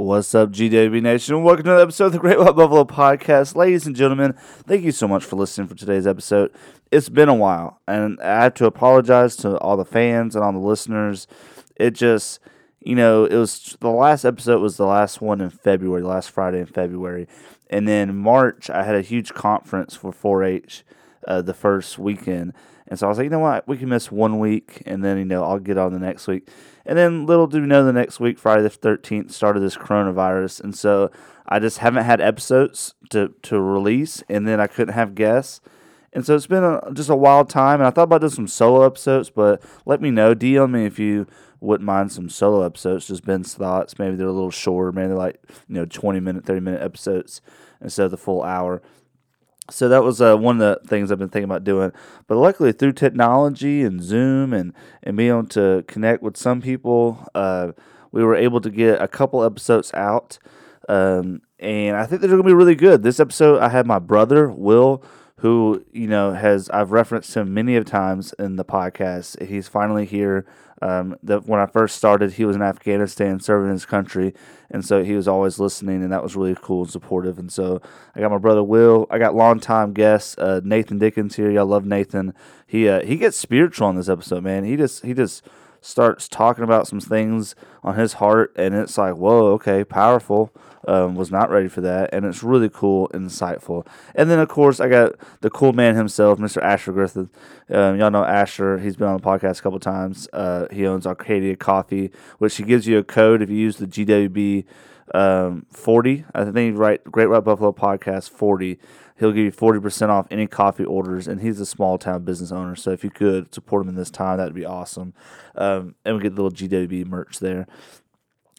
What's up, GWB Nation? Welcome to another episode of the Great White Buffalo Podcast. Ladies and gentlemen, thank you so much for listening for today's episode. It's been a while, and I have to apologize to all the fans and all the listeners. It just, you know, it was the last episode was the last one in February, last Friday in February. And then March, I had a huge conference for 4 H uh, the first weekend. And so I was like, you know what? We can miss one week, and then, you know, I'll get on the next week. And then little do we know the next week, Friday the 13th, started this coronavirus. And so I just haven't had episodes to, to release, and then I couldn't have guests. And so it's been a, just a wild time. And I thought about doing some solo episodes, but let me know. DM me if you wouldn't mind some solo episodes, just Ben's thoughts. Maybe they're a little shorter, maybe they're like, you know, 20 minute, 30 minute episodes instead of the full hour. So that was uh, one of the things I've been thinking about doing. But luckily, through technology and Zoom and, and being able to connect with some people, uh, we were able to get a couple episodes out. Um, and I think they're going to be really good. This episode, I had my brother, Will, who, you know, has, I've referenced him many of times in the podcast. He's finally here. Um, that when I first started, he was in Afghanistan serving his country, and so he was always listening, and that was really cool and supportive. And so I got my brother Will. I got longtime guest uh, Nathan Dickens here. Y'all love Nathan. He uh, he gets spiritual on this episode, man. He just he just starts talking about some things on his heart, and it's like, whoa, okay, powerful. Um, was not ready for that, and it's really cool insightful. And then, of course, I got the cool man himself, Mr. Asher Griffith. Um, y'all know Asher; he's been on the podcast a couple times. Uh, he owns Arcadia Coffee, which he gives you a code if you use the GWB um, forty. I think write Great White Buffalo Podcast forty. He'll give you forty percent off any coffee orders, and he's a small town business owner. So if you could support him in this time, that'd be awesome. Um, and we get the little GWB merch there.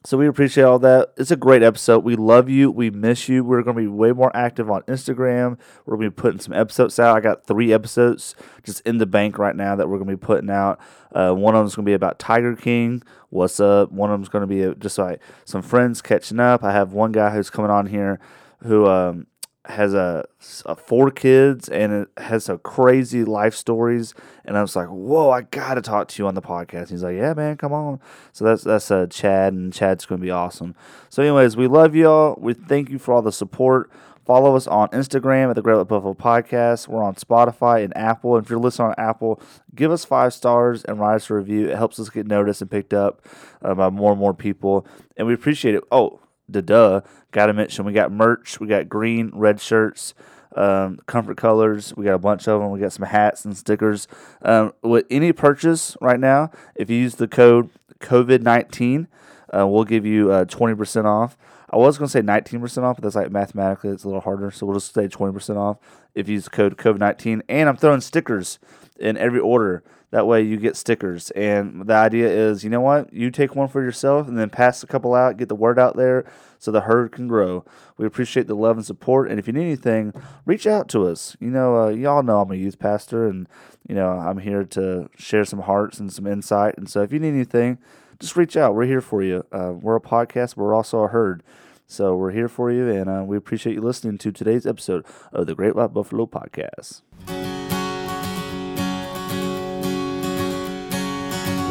So we appreciate all that. It's a great episode. We love you. We miss you. We're going to be way more active on Instagram. We're going to be putting some episodes out. I got three episodes just in the bank right now that we're going to be putting out. Uh, one of them is going to be about Tiger King. What's up? One of them is going to be just like some friends catching up. I have one guy who's coming on here who um, has a, a, four kids and it has some crazy life stories and I was like, "Whoa, I got to talk to you on the podcast." He's like, "Yeah, man, come on." So that's that's uh, Chad and Chad's going to be awesome. So anyways, we love y'all. We thank you for all the support. Follow us on Instagram at the Great Little Buffalo Podcast. We're on Spotify and Apple. And if you're listening on Apple, give us five stars and write us a review. It helps us get noticed and picked up uh, by more and more people. And we appreciate it. Oh, the duh. Got to mention we got merch. We got green, red shirts, um, comfort colors. We got a bunch of them. We got some hats and stickers. Um, with any purchase right now, if you use the code COVID nineteen, uh, we'll give you uh, twenty percent off. I was to say 19% off, but that's like mathematically it's a little harder. So we'll just say 20% off if you use the code COVID 19. And I'm throwing stickers in every order. That way you get stickers. And the idea is, you know what? You take one for yourself and then pass a couple out, get the word out there so the herd can grow. We appreciate the love and support. And if you need anything, reach out to us. You know, uh, y'all know I'm a youth pastor and, you know, I'm here to share some hearts and some insight. And so if you need anything, just reach out. We're here for you. Uh, we're a podcast, we're also a herd. So we're here for you, and uh, we appreciate you listening to today's episode of the Great White Buffalo Podcast.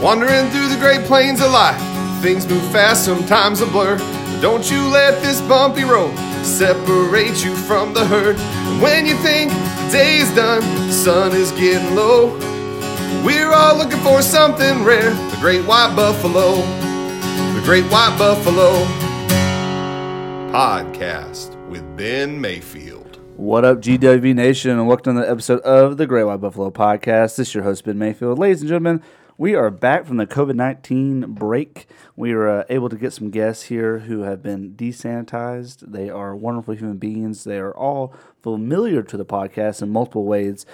Wandering through the great plains of life, things move fast, sometimes a blur. Don't you let this bumpy road separate you from the herd. And when you think the day is done, the sun is getting low. We're all looking for something rare, the great white buffalo, the great white buffalo podcast with Ben Mayfield. What up, GW Nation, and welcome to the episode of the Great White Buffalo Podcast. This is your host, Ben Mayfield. Ladies and gentlemen, we are back from the COVID 19 break. We were uh, able to get some guests here who have been desanitized. They are wonderful human beings. They are all familiar to the podcast in multiple ways.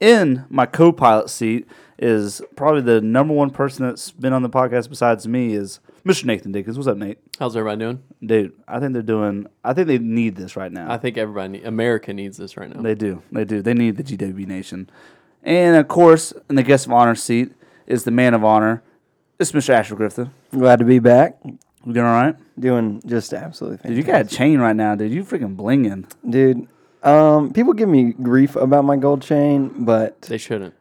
In my co pilot seat is probably the number one person that's been on the podcast besides me is Mr. Nathan Dickens. What's up, Nate? How's everybody doing? Dude, I think they're doing, I think they need this right now. I think everybody, need, America needs this right now. They do. They do. They need the GWB Nation. And of course, in the guest of honor seat is the man of honor. It's Mr. Asher Griffith. Glad to be back. You doing all right? Doing just absolutely Dude, you got a chain right now, dude. You freaking blinging. Dude, um, people give me grief about my gold chain, but They shouldn't.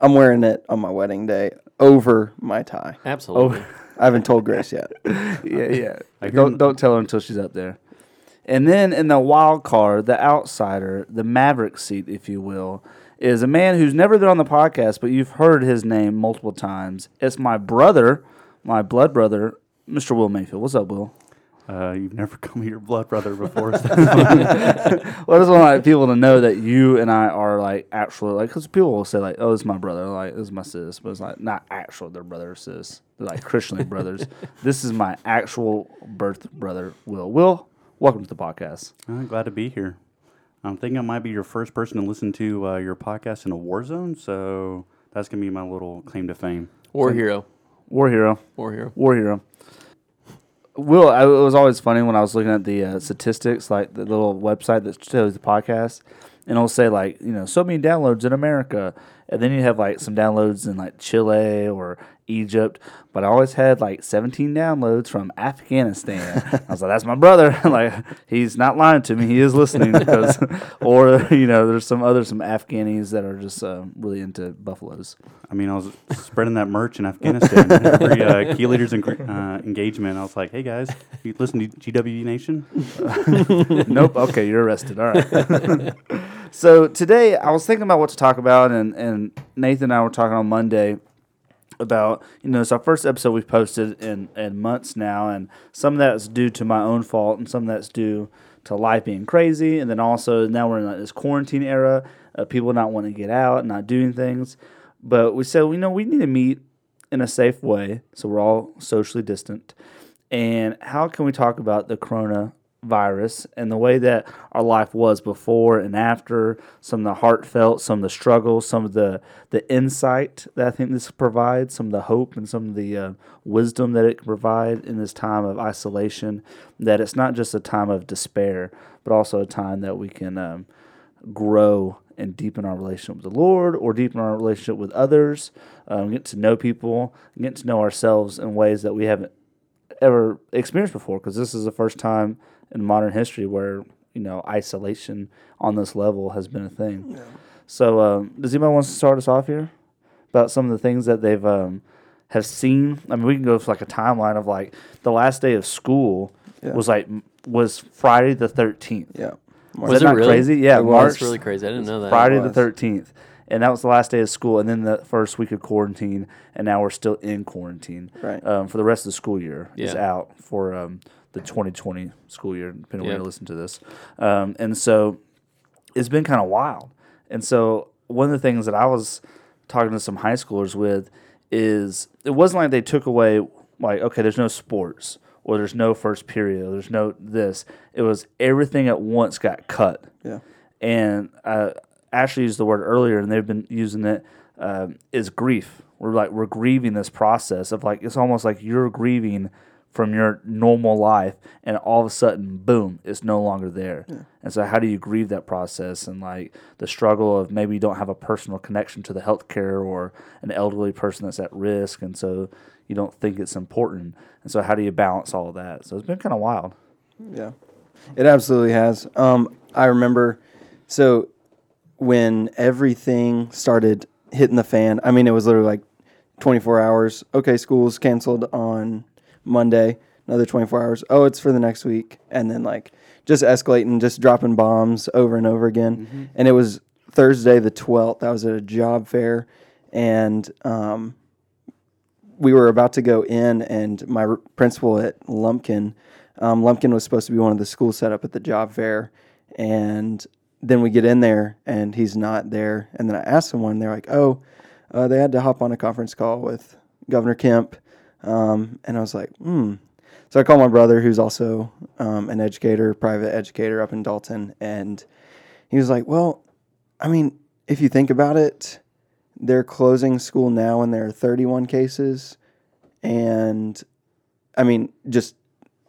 I'm wearing it on my wedding day over my tie. Absolutely. I haven't told Grace yet. yeah, yeah. I Don't don't tell her until she's up there. And then in the wild card, the outsider, the maverick seat, if you will, is a man who's never been on the podcast, but you've heard his name multiple times. It's my brother, my blood brother, Mr. Will Mayfield. What's up, Will? Uh, you've never come me your blood brother before. so Well, I just want like, people to know that you and I are like actually like because people will say like, "Oh, it's my brother," like this is my sis, but it's like not actual their brother or sis. They're like Christianly brothers. This is my actual birth brother, Will. Will, welcome to the podcast. I'm glad to be here. I'm thinking I might be your first person to listen to uh, your podcast in a war zone, so that's gonna be my little claim to fame. War hero. War hero. War hero. War hero. Will, I, it was always funny when I was looking at the uh, statistics, like the little website that shows the podcast, and it'll say like you know so many downloads in America, and then you have like some downloads in like Chile or Egypt, but I always had like 17 downloads from Afghanistan. I was like, that's my brother. like he's not lying to me. He is listening because, or you know, there's some other some Afghanis that are just uh, really into buffaloes. I mean, I was spreading that merch in Afghanistan. Every uh, key leaders en- uh, engagement, I was like, "Hey guys, you listen to GW Nation?" nope. Okay, you're arrested. All right. so today I was thinking about what to talk about, and, and Nathan and I were talking on Monday about you know it's our first episode we've posted in in months now, and some of that's due to my own fault, and some of that's due to life being crazy, and then also now we're in like this quarantine era, of people not wanting to get out, not doing things. But we said, you know, we need to meet in a safe way, so we're all socially distant. And how can we talk about the coronavirus and the way that our life was before and after, some of the heartfelt, some of the struggles, some of the, the insight that I think this provides, some of the hope and some of the uh, wisdom that it can provide in this time of isolation, that it's not just a time of despair, but also a time that we can um, grow and deepen our relationship with the Lord or deepen our relationship with others, um, get to know people, get to know ourselves in ways that we haven't ever experienced before because this is the first time in modern history where you know isolation on this level has been a thing. So, um, does anybody want to start us off here about some of the things that they've um, have seen? I mean, we can go for like a timeline of like the last day of school Yeah. was like was Friday the thirteenth. Yeah. Was, Was that it not really? crazy? Yeah, It was. March That's really crazy. I didn't know that. Friday the thirteenth, and that was the last day of school, and then the first week of quarantine, and now we're still in quarantine. Right. Um, for the rest of the school year is out for um, the 2020 school year, depending on when you listen to this. Um, and so it's been kind of wild. And so one of the things that I was talking to some high schoolers with is it wasn't like they took away like okay, there's no sports or there's no first period or there's no this. It was everything at once got cut Yeah. and uh, Asher used the word earlier, and they've been using it um, is grief. We're like we're grieving this process of like it's almost like you're grieving from your normal life, and all of a sudden, boom, it's no longer there. And so, how do you grieve that process and like the struggle of maybe you don't have a personal connection to the healthcare or an elderly person that's at risk, and so you don't think it's important. And so, how do you balance all of that? So it's been kind of wild. Yeah, it absolutely has. Um, I remember, so when everything started hitting the fan, I mean, it was literally like 24 hours. Okay, school's canceled on Monday. Another 24 hours. Oh, it's for the next week, and then like just escalating, just dropping bombs over and over again. And it was Thursday the 12th. I was at a job fair, and um, we were about to go in, and my r- principal at Lumpkin, um, Lumpkin was supposed to be one of the schools set up at the job fair, and then we get in there, and he's not there. And then I asked someone, they're like, "Oh, uh, they had to hop on a conference call with Governor Kemp," um, and I was like, "Hmm." So I called my brother, who's also um, an educator, private educator up in Dalton, and he was like, "Well, I mean, if you think about it." they're closing school now and there are 31 cases and i mean just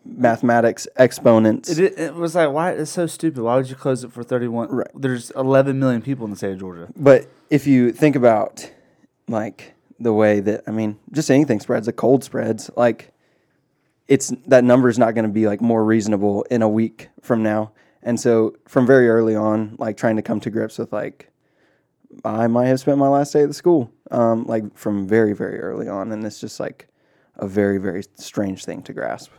mathematics exponents It, it was like why it's so stupid. Why would you close it for thirty one? Right. There's eleven million people in the state of Georgia. but if you think about like the way that i mean just anything spreads a cold spreads like it's that number is not going to be like more reasonable in a week from now and so from very early on like trying to come to grips with like i might have spent my last day at the school um, like from very very early on and it's just like a very very strange thing to grasp.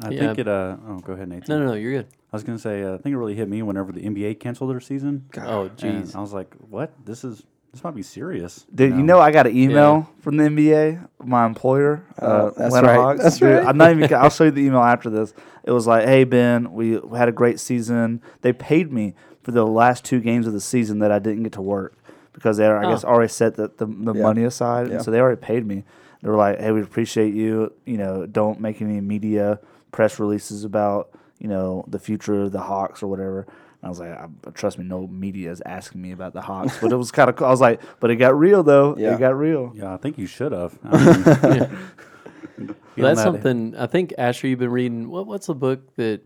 I Yeah. think it. Uh, oh, go ahead, Nathan. No, no, no, you're good. I was gonna say. Uh, I think it really hit me whenever the NBA canceled their season. Oh, jeez. I was like, "What? This is this might be serious." Dude, you know I got an email from the NBA, my employer. Oh, uh, that's Atlanta right. Hawks. That's Dude, right. I'm not even. I'll show you the email after this. It was like, "Hey Ben, we had a great season. They paid me for the last two games of the season that I didn't get to work because they, I Oh. guess, already set the, the, the Yeah. money aside, Yeah. and so they already paid me. They were like, "Hey, we appreciate you. You know, don't make any media press releases about you know the future of the Hawks or whatever." And I was like, I, "Trust me, no media is asking me about the Hawks." But it was kind of cool. I was like, "But it got real though. Yeah. It got real." Yeah, I think you should have. I mean, feeling That's that- something I think Asher, you've been reading. What, what's the book that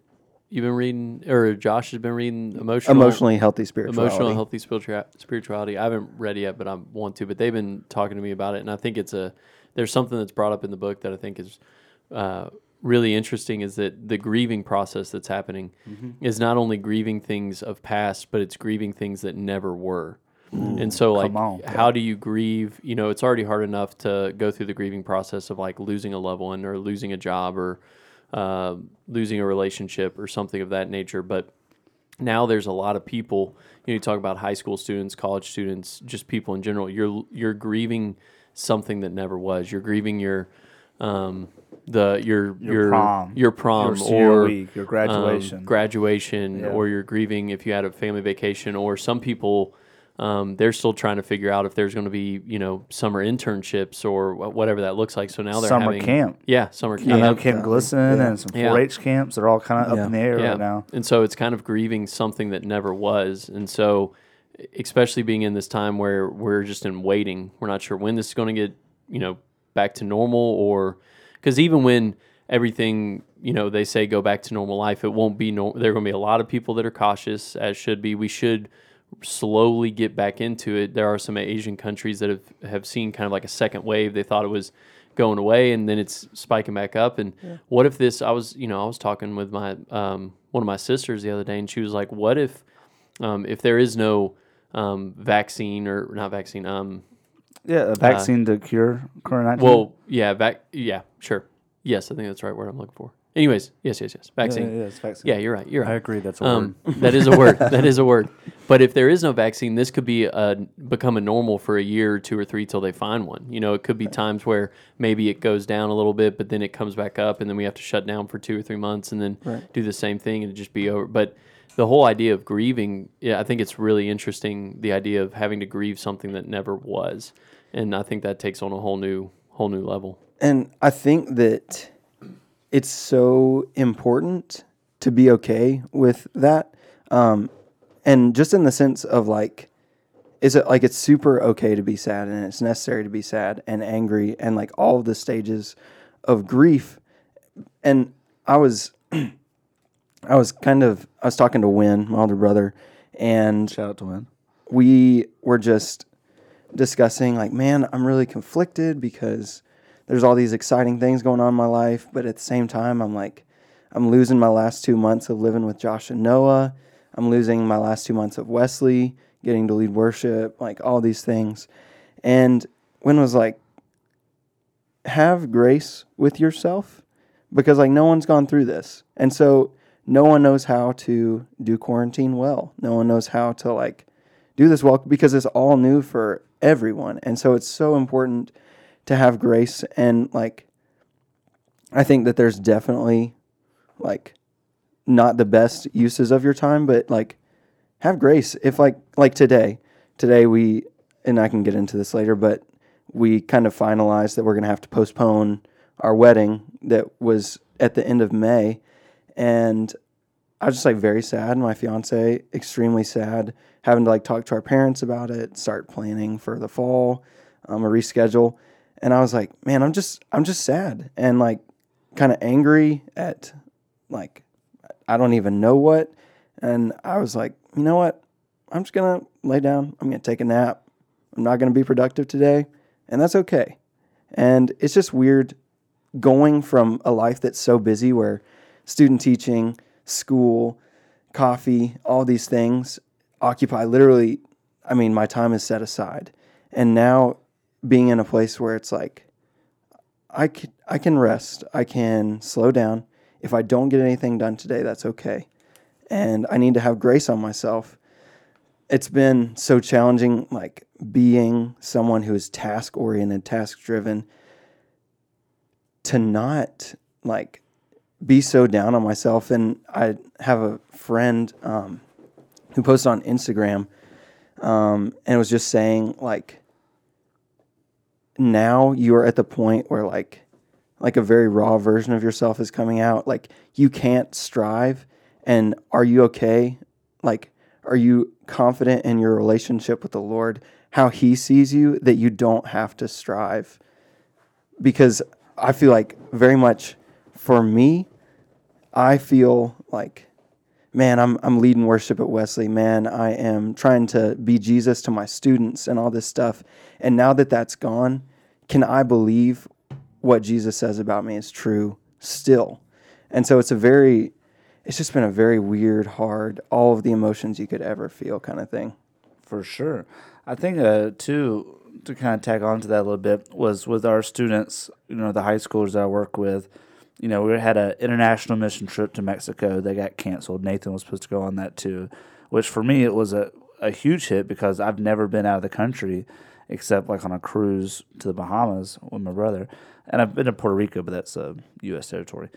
you've been reading, or Josh has been reading? Emotional, Emotionally healthy spirituality. emotional healthy spiritua- spirituality. I haven't read it yet, but I want to. But they've been talking to me about it, and I think it's a there's something that's brought up in the book that I think is uh, really interesting. Is that the grieving process that's happening is not only grieving things of past, but it's grieving things that never were. And so, like, on. how do you grieve? You know, it's already hard enough to go through the grieving process of like losing a loved one or losing a job or uh, losing a relationship or something of that nature. But now there's a lot of people. You know, you talk about high school students, college students, just people in general. You're you're grieving something that never was. You're grieving your um, the your Your your prom. your prom Your or week, your graduation. um, graduation, Yeah. or you're grieving if you had a family vacation, or some people. Um, they're still trying to figure out if there's going to be, you know, summer internships or wh- whatever that looks like. So now they're Summer having camp. yeah, summer camp. I know Camp Glisson Yeah. and some Yeah. 4-H camps. They're all kind of Yeah. up in the air yeah. right now. And so it's kind of grieving something that never was. And so, especially being in this time where we're just in waiting, we're not sure when this is going to get, you know, back to normal or because even when everything, you know, they say go back to normal life, it won't be normal. There are going to be a lot of people that are cautious, as should be. We should slowly get back into it. There are some Asian countries that have, have seen kind of like a second wave. They thought it was going away and then it's spiking back up. And what if this, I was, you know, I was talking with my, um, one of my sisters the other day and she was like, what if, um, if there is no, um, vaccine or not vaccine, um, Yeah, a vaccine to cure COVID-19. well, yeah, vac, yeah, sure. Yes, I think that's the right word I'm looking for. Anyways, yes, yes, yes. yeah, Vaccine. yeah, it's vaccine. Yeah, you're right. You're right. I agree. That's a Um, word. that is a word. That is a word. But if there is no vaccine, this could be a, become a normal for a year or two or three till they find one. You know, it could be times where maybe it goes down a little bit, but then it comes back up, and then we have to shut down for two or three months, and then Right. do the same thing, and just be over. But the whole idea of grieving, yeah, I think it's really interesting. The idea of having to grieve something that never was, and I think that takes on a whole new, whole new level. And I think that it's so important to be okay with that. Um, and just in the sense of like, is it like it's super okay to be sad and it's necessary to be sad and angry and like all of the stages of grief. And I was, I was kind of, I was talking to Win, my older brother, and Shout out to Win. we were just discussing like man i'm really conflicted because there's all these exciting things going on in my life but at the same time i'm like i'm losing my last two months of living with josh and noah. I'm losing my last two months of wesley getting to lead worship like all these things. And Win was like have grace with yourself because like no one's gone through this. And so no one knows how to do quarantine well. No one knows how to like do this well because it's all new for everyone. And so it's so important to have grace and like I think that there's definitely like not the best uses of your time, but like have grace. If like like today, today we and I can get into this later, but we kind of finalized that we're going to have to postpone our wedding that was at the end of May and I was just like very sad. My fiance extremely sad, having to like talk to our parents about it, start planning for the fall, um, a reschedule, and I was like, man, I'm just I'm just sad and like kind of angry at like I don't even know what, and I was like, you know what, I'm just gonna lay down. I'm gonna take a nap. I'm not gonna be productive today, and that's okay. And it's just weird going from a life that's so busy where student teaching school, coffee, all these things occupy literally, I mean, my time is set aside. And now being in a place where it's like, I can I can rest. I can slow down. If I don't get anything done today, that's okay. And I need to have grace on myself. It's been so challenging like being someone who is task oriented, task driven to not like be so down on myself. And I have a friend um, who posted on Instagram um, and was just saying like now you are at the point where like like a very raw version of yourself is coming out. Like you can't strive. And are you okay? Like are you confident in your relationship with the lord? How he sees you that you don't have to strive. Because i feel like very much for me i feel like man i'm, I'm leading worship at wesley man i am trying to be jesus to my students and all this stuff and now that that's gone can i believe what jesus says about me is true still and so it's a very it's just been a very weird hard all of the emotions you could ever feel kind of thing For sure. I think uh too to kind of tag on to that a little bit was with our students, you know, the high schoolers that I work with. You know, we had an international mission trip to Mexico. They got canceled. Nathan was supposed to go on that too, which for me it was a, a huge hit because I've never been out of the country except like on a cruise to the Bahamas with my brother. And I've been to Puerto Rico, but that's a U.S. territory.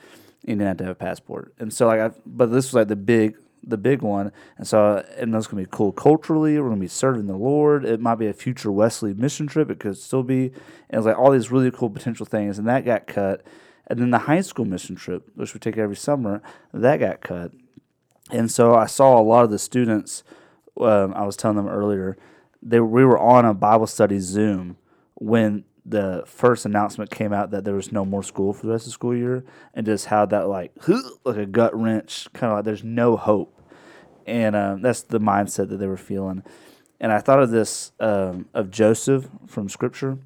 And you didn't have to have a passport. And so like, I, but this was like the big the big one. And so, and that's going to be cool culturally. We're going to be serving the Lord. It might be a future Wesley mission trip. It could still be. And it was like all these really cool potential things. And that got cut. And then the high school mission trip, which we take every summer, that got cut. And so I saw a lot of the students, um, I was telling them earlier, they, we were on a Bible study Zoom when the first announcement came out that there was no more school for the rest of the school year, and just how that like like a gut wrench, kind of like there's no hope, and um, that's the mindset that they were feeling. And I thought of this um, of Joseph from Scripture,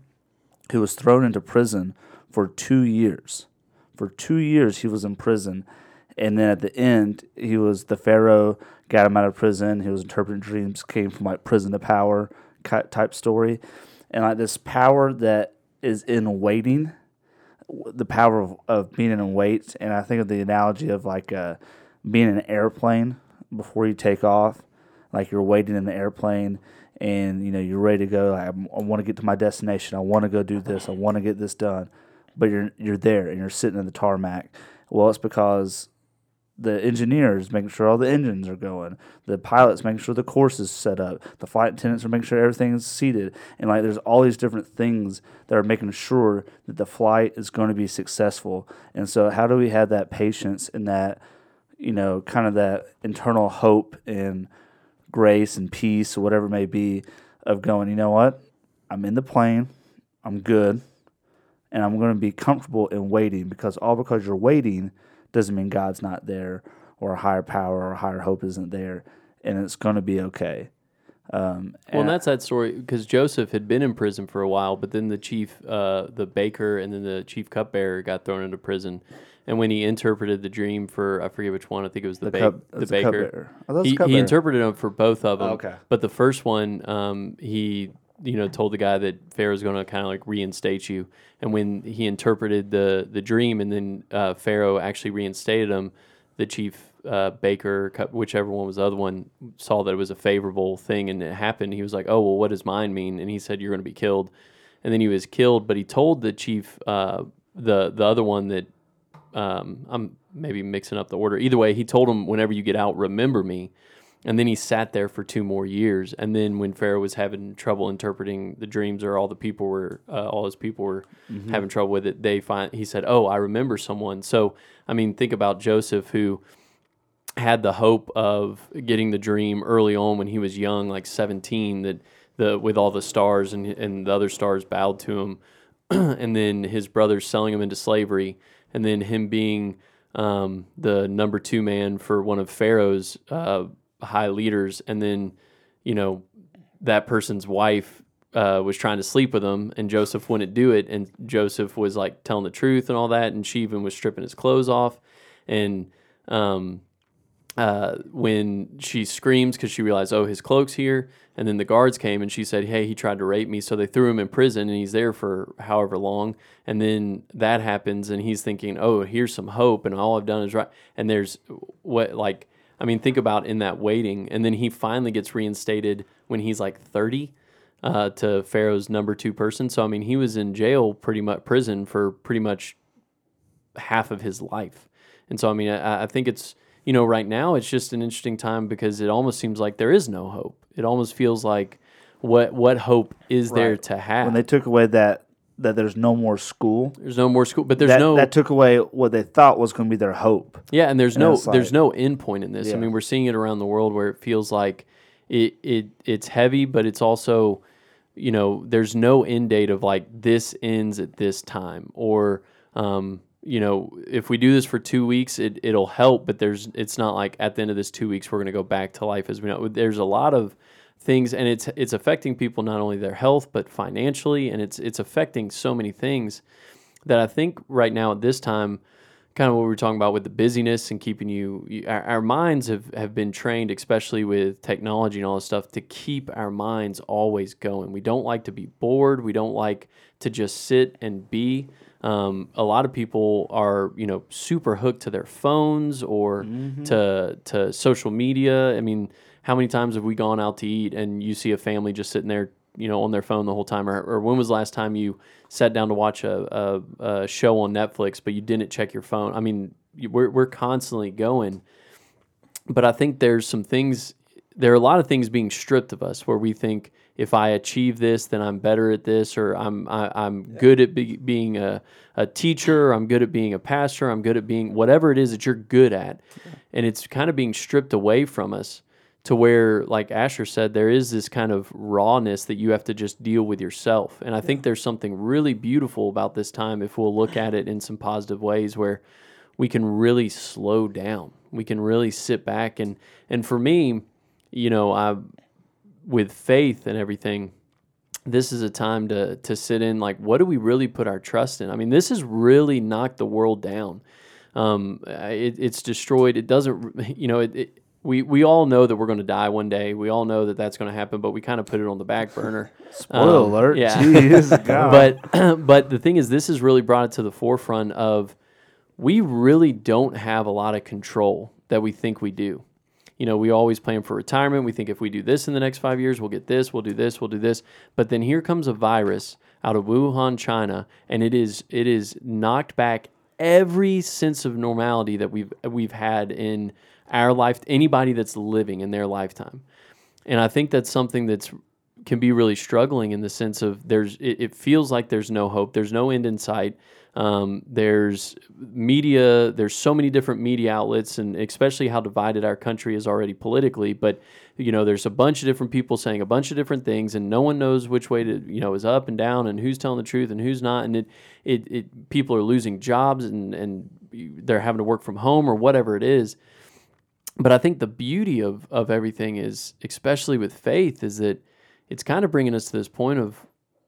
who was thrown into prison for two years. For two years, he was in prison, and then at the end, he was the Pharaoh got him out of prison. He was interpreting dreams, came from like prison to power type story, and like this power that is in waiting, the power of, of being in wait. And I think of the analogy of like uh, being in an airplane before you take off, like you're waiting in the airplane. And you know you're ready to go. Like, I'm- I want to get to my destination. I want to go do this. I want to get this done. But you're you're there and you're sitting in the tarmac. Well, it's because the engineers making sure all the engines are going, the pilots making sure the course is set up, the flight attendants are making sure everything is seated, and like there's all these different things that are making sure that the flight is going to be successful. And so, how do we have that patience and that, you know, kind of that internal hope and grace and peace or whatever it may be of going, you know what, I'm in the plane, I'm good, and I'm going to be comfortable in waiting because all because you're waiting doesn't mean God's not there or a higher power or a higher hope isn't there, and it's going to be okay. Um, Well, and that's that story because Joseph had been in prison for a while, but then the chief, uh, the baker, and then the chief cupbearer got thrown into prison. And when he interpreted the dream for, I forget which one, I think it was the, The ba- cup- the baker. Oh, he, he interpreted them for both of them. Oh, okay. But the first one, um, he you know told the guy that Pharaoh's going to kind of like reinstate you. And when he interpreted the the dream, and then uh, Pharaoh actually reinstated him, the chief uh, baker, whichever one was the other one, saw that it was a favorable thing and it happened. He was like, "Oh well, what does mine mean?" And he said, "You're going to be killed." And then he was killed, but he told the chief, uh, the the other one that um, I'm maybe mixing up the order. Either way, he told him, "Whenever you get out, remember me." And then he sat there for two more years. And then when Pharaoh was having trouble interpreting the dreams, or all the people were, uh, all his people were having trouble with it, they find he said, "Oh, I remember someone." So I mean, think about Joseph who had the hope of getting the dream early on when he was young, like 17, that the with all the stars and and the other stars bowed to him, and then his brothers selling him into slavery, and then him being um, the number two man for one of Pharaoh's uh, high leaders, and then you know that person's wife uh, was trying to sleep with him, and Joseph wouldn't do it, and Joseph was like telling the truth and all that, and she even was stripping his clothes off, and um, uh, when she screams because she realized, oh, his cloak's here. And then the guards came and she said, hey, he tried to rape me. So they threw him in prison and he's there for however long. And then that happens and he's thinking, oh, here's some hope and all I've done is right. And there's what, like, I mean, think about in that waiting. And then he finally gets reinstated when he's like 30 uh, to Pharaoh's number two person. So, I mean, he was in jail, pretty much prison for pretty much half of his life. And so, I mean, I, I think it's, you know, right now it's just an interesting time because it almost seems like there is no hope. It almost feels like what what hope is there to have? When they took away that that there's no more school, there's no more school, but there's that, no that took away what they thought was going to be their hope. Yeah, and there's And no it's there's no end point in this. I mean, we're seeing it around the world where it feels like it it it's heavy, but it's also you know there's no end date of like this ends at this time or um, you know if we do this for two weeks it it'll help, but there's it's not like at the end of this two weeks we're going to go back to life as we know. There's a lot of things and it's it's affecting people not only their health but financially and it's it's affecting so many things that I think right now at this time, kind of what we were talking about with the busyness and keeping you, you our, our minds have, have been trained, especially with technology and all this stuff, to keep our minds always going. We don't like to be bored. We don't like to just sit and be. Um, a lot of people are, you know, super hooked to their phones or to to social media. I mean, how many times have we gone out to eat and you see a family just sitting there, you know, on their phone the whole time? Or, or when was the last time you sat down to watch a, a, a show on Netflix, but you didn't check your phone? I mean, we're, we're constantly going. But I think there's some things, there are a lot of things being stripped of us where we think if I achieve this, then I'm better at this, or I'm, I, I'm good at be, being a, a teacher, or I'm good at being a pastor, I'm good at being whatever it is that you're good at. And it's kind of being stripped away from us to where, like Asher said, there is this kind of rawness that you have to just deal with yourself. And I think there's something really beautiful about this time if we'll look at it in some positive ways where we can really slow down. We can really sit back and and for me, you know, I with faith and everything, this is a time to to sit in like what do we really put our trust in? I mean, this has really knocked the world down. Um, it, it's destroyed. It doesn't, you know, it, it we, we all know that we're going to die one day. We all know that that's going to happen, but we kind of put it on the back burner. Spoiler Um, alert! Yeah. Jeez, but but the thing is, this has really brought it to the forefront of we really don't have a lot of control that we think we do. You know, we always plan for retirement. We think if we do this in the next five years, we'll get this, we'll do this, we'll do this. But then here comes a virus out of Wuhan, China, and it is it is knocked back every sense of normality that we've we've had in our life. Anybody that's living in their lifetime, and I think that's something that's can be really struggling in the sense of there's it, it feels like there's no hope there's no end in sight. Um, there's media there's so many different media outlets and especially how divided our country is already politically but you know there's a bunch of different people saying a bunch of different things and no one knows which way to you know is up and down and who's telling the truth and who's not. And it it, it people are losing jobs and and they're having to work from home or whatever it is but I think the beauty of of everything is, especially with faith, is that it's kind of bringing us to this point of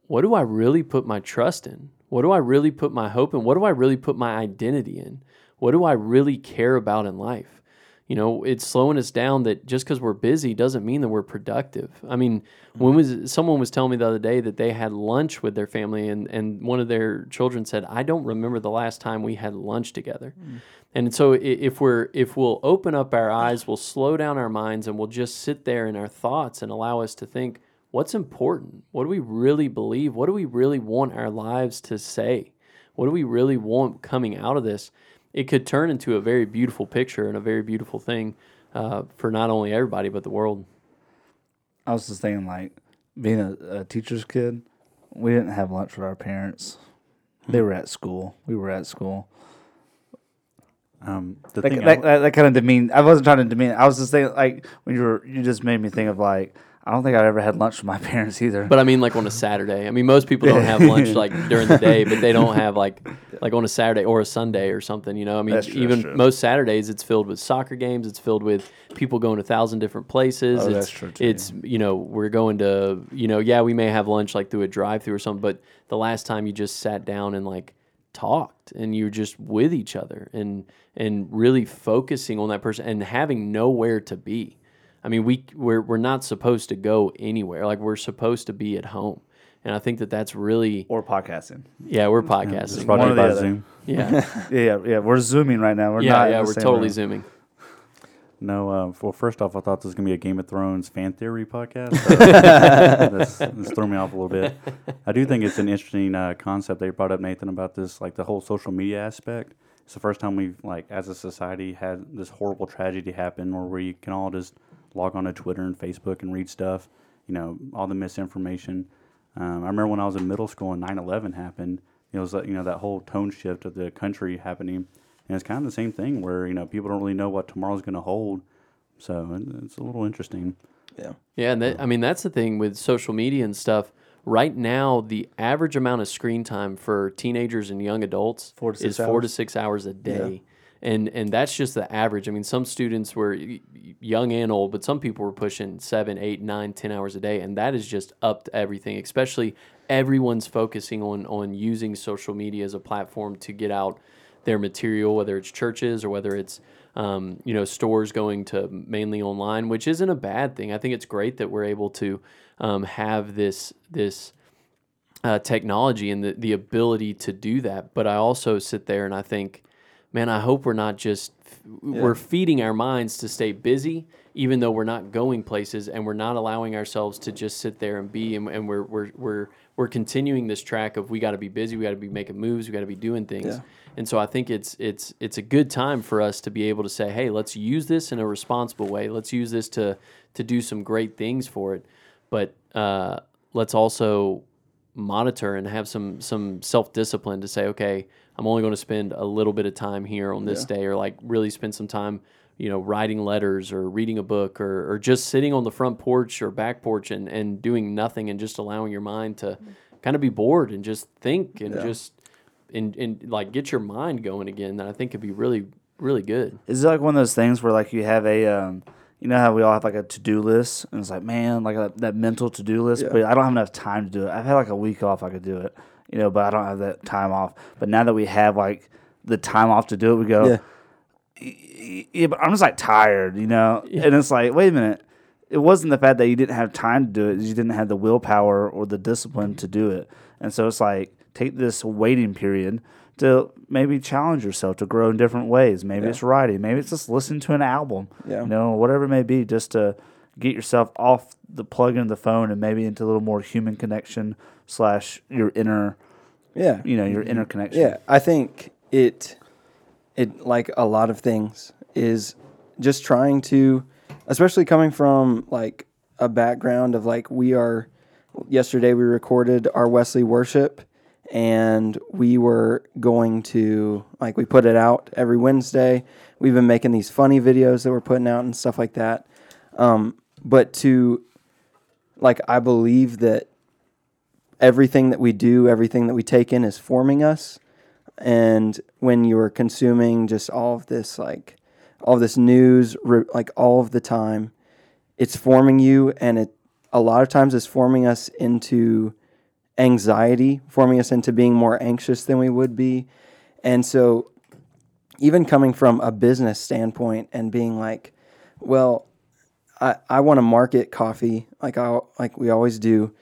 what do I really put my trust in? What do I really put my hope in? What do I really put my identity in? What do I really care about in life? You know, it's slowing us down that just because we're busy doesn't mean that we're productive. I mean, when mm-hmm. was someone was telling me the other day that they had lunch with their family and, and one of their children said, I don't remember the last time we had lunch together. Mm. And so if we're if we'll open up our eyes, we'll slow down our minds and we'll just sit there in our thoughts and allow us to think, what's important? What do we really believe? What do we really want our lives to say? What do we really want coming out of this? It could turn into a very beautiful picture and a very beautiful thing uh, for not only everybody but the world. I was just thinking, like, being a, a teacher's kid, we didn't have lunch with our parents. They were at school. We were at school. Um, the That, thing, I that, w- that, that kind of demean. I wasn't trying to demean. I was just thinking, like, when you were, you just made me think of like, I don't think I've ever had lunch with my parents either. But I mean, like on a Saturday. I mean, most people don't have lunch like during the day, but they don't have like like on a Saturday or a Sunday or something. You know, I mean, true, even most Saturdays, it's filled with soccer games. It's filled with people going to a thousand different places. Oh, it's, that's true, too, It's you know we're going to you know yeah we may have lunch like through a drive through or something, but the last time you just sat down and like talked and you're just with each other and and really focusing on that person and having nowhere to be. I mean, we we're we're not supposed to go anywhere. Like we're supposed to be at home. And I think that that's really Or podcasting. yeah, we're podcasting. brought One to or the other. Zoom. Yeah. Yeah, yeah, yeah. We're zooming right now. We're yeah, not. yeah, we're totally room. zooming. No, uh, well, first off, I thought this was gonna be a Game of Thrones fan theory podcast. Uh, this, this threw me off a little bit. I do think it's an interesting uh, concept that you brought up, Nathan, about this, like the whole social media aspect. It's the first time we've, like, as a society, had this horrible tragedy happen, where we can all just log on to Twitter and Facebook and read stuff. You know, all the misinformation. Um, I remember when I was in middle school and 9/11 happened. It was like you know that whole tone shift of the country happening, and it's kind of the same thing where you know people don't really know what tomorrow's going to hold. So it's a little interesting. Yeah. Yeah, and that, I mean that's the thing with social media and stuff. Right now, the average amount of screen time for teenagers and young adults Four to is six four to six hours a day, and and that's just the average. I mean, some students were y- y- young and old, but some people were pushing seven, eight, nine, ten hours a day, and that is just up to everything. Especially everyone's focusing on on using social media as a platform to get out their material, whether it's churches or whether it's um, you know stores going to mainly online, which isn't a bad thing. I think it's great that we're able to um, have this this uh, technology and the, the ability to do that. But I also sit there and I think, man, I hope we're not just we're feeding our minds to stay busy, even though we're not going places, and we're not allowing ourselves to just sit there and be, and, and we're we're we're we're continuing this track of we got to be busy, we got to be making moves, we got to be doing things. Yeah. And so I think it's it's it's a good time for us to be able to say, hey, let's use this in a responsible way. Let's use this to to do some great things for it, but uh, let's also monitor and have some some self discipline to say, okay, I'm only going to spend a little bit of time here on this day, or like really spend some time, you know, writing letters or reading a book or or just sitting on the front porch or back porch and and doing nothing and just allowing your mind to kind of be bored and just think and just and and like get your mind going again. That I think could be really really good. Is it like one of those things where like you have a, um, you know how we all have like a to do list, and it's like man, like a, that mental to do list, Yeah. but I don't have enough time to do it. I've had like a week off, I could do it, you know, but I don't have that time off. But now that we have like the time off to do it, we go, Yeah. yeah, but I'm just like tired, you know, and it's like, wait a minute. It wasn't the fact that you didn't have time to do it; you didn't have the willpower or the discipline to do it. And so it's like take this waiting period to maybe challenge yourself to grow in different ways. Maybe it's writing, maybe it's just listening to an album, Yeah. you know, whatever it may be, just to get yourself off the plug in the phone and maybe into a little more human connection slash your inner, Yeah. you know, your inner connection. Yeah, I think it it like a lot of things is just trying to especially coming from like a background of like we are yesterday we recorded our Wesley worship and we were going to like we put it out every Wednesday. We've been making these funny videos that we're putting out and stuff like that. Um, but to like I believe that everything that we do, everything that we take in is forming us. And when you're consuming just all of this, like all this news, re- like all of the time, it's forming you. And it a lot of times is forming us into anxiety, forming us into being more anxious than we would be. And so, even coming from a business standpoint and being like, well, I, I want to market coffee like I like we always do,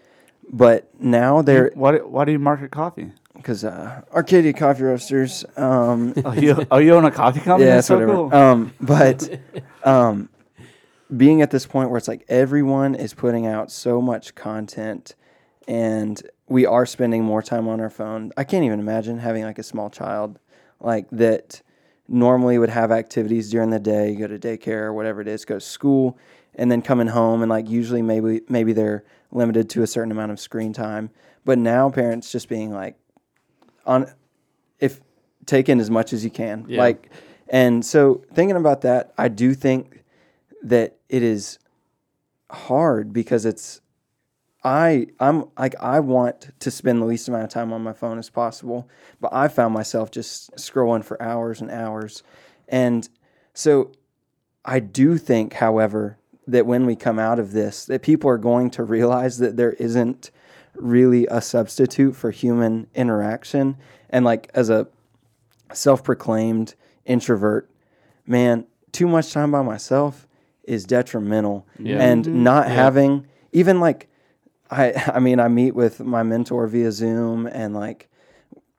but now they're Why, do- why do you market coffee? because uh, Arcadia Coffee Roasters. Um, Oh, you, oh, you own a coffee company? yeah, That's so whatever. cool. Um, but um, being at this point where it's like everyone is putting out so much content, and we are spending more time on our phone. I can't even imagine having like a small child like that normally would have activities during the day, go to daycare or whatever it is, go to school, and then coming home and like usually maybe maybe they're limited to a certain amount of screen time. But now parents just being like on if take in as much as you can. Yeah. Like and so thinking about that, I do think that it is hard because it's I I'm like I want to spend the least amount of time on my phone as possible, but I found myself just scrolling for hours and hours. And so I do think, however, that when we come out of this, that people are going to realize that there isn't really a substitute for human interaction. And like as a self-proclaimed introvert, man, too much time by myself is detrimental. Yeah. And mm-hmm. not having even like I I mean I meet with my mentor via Zoom and like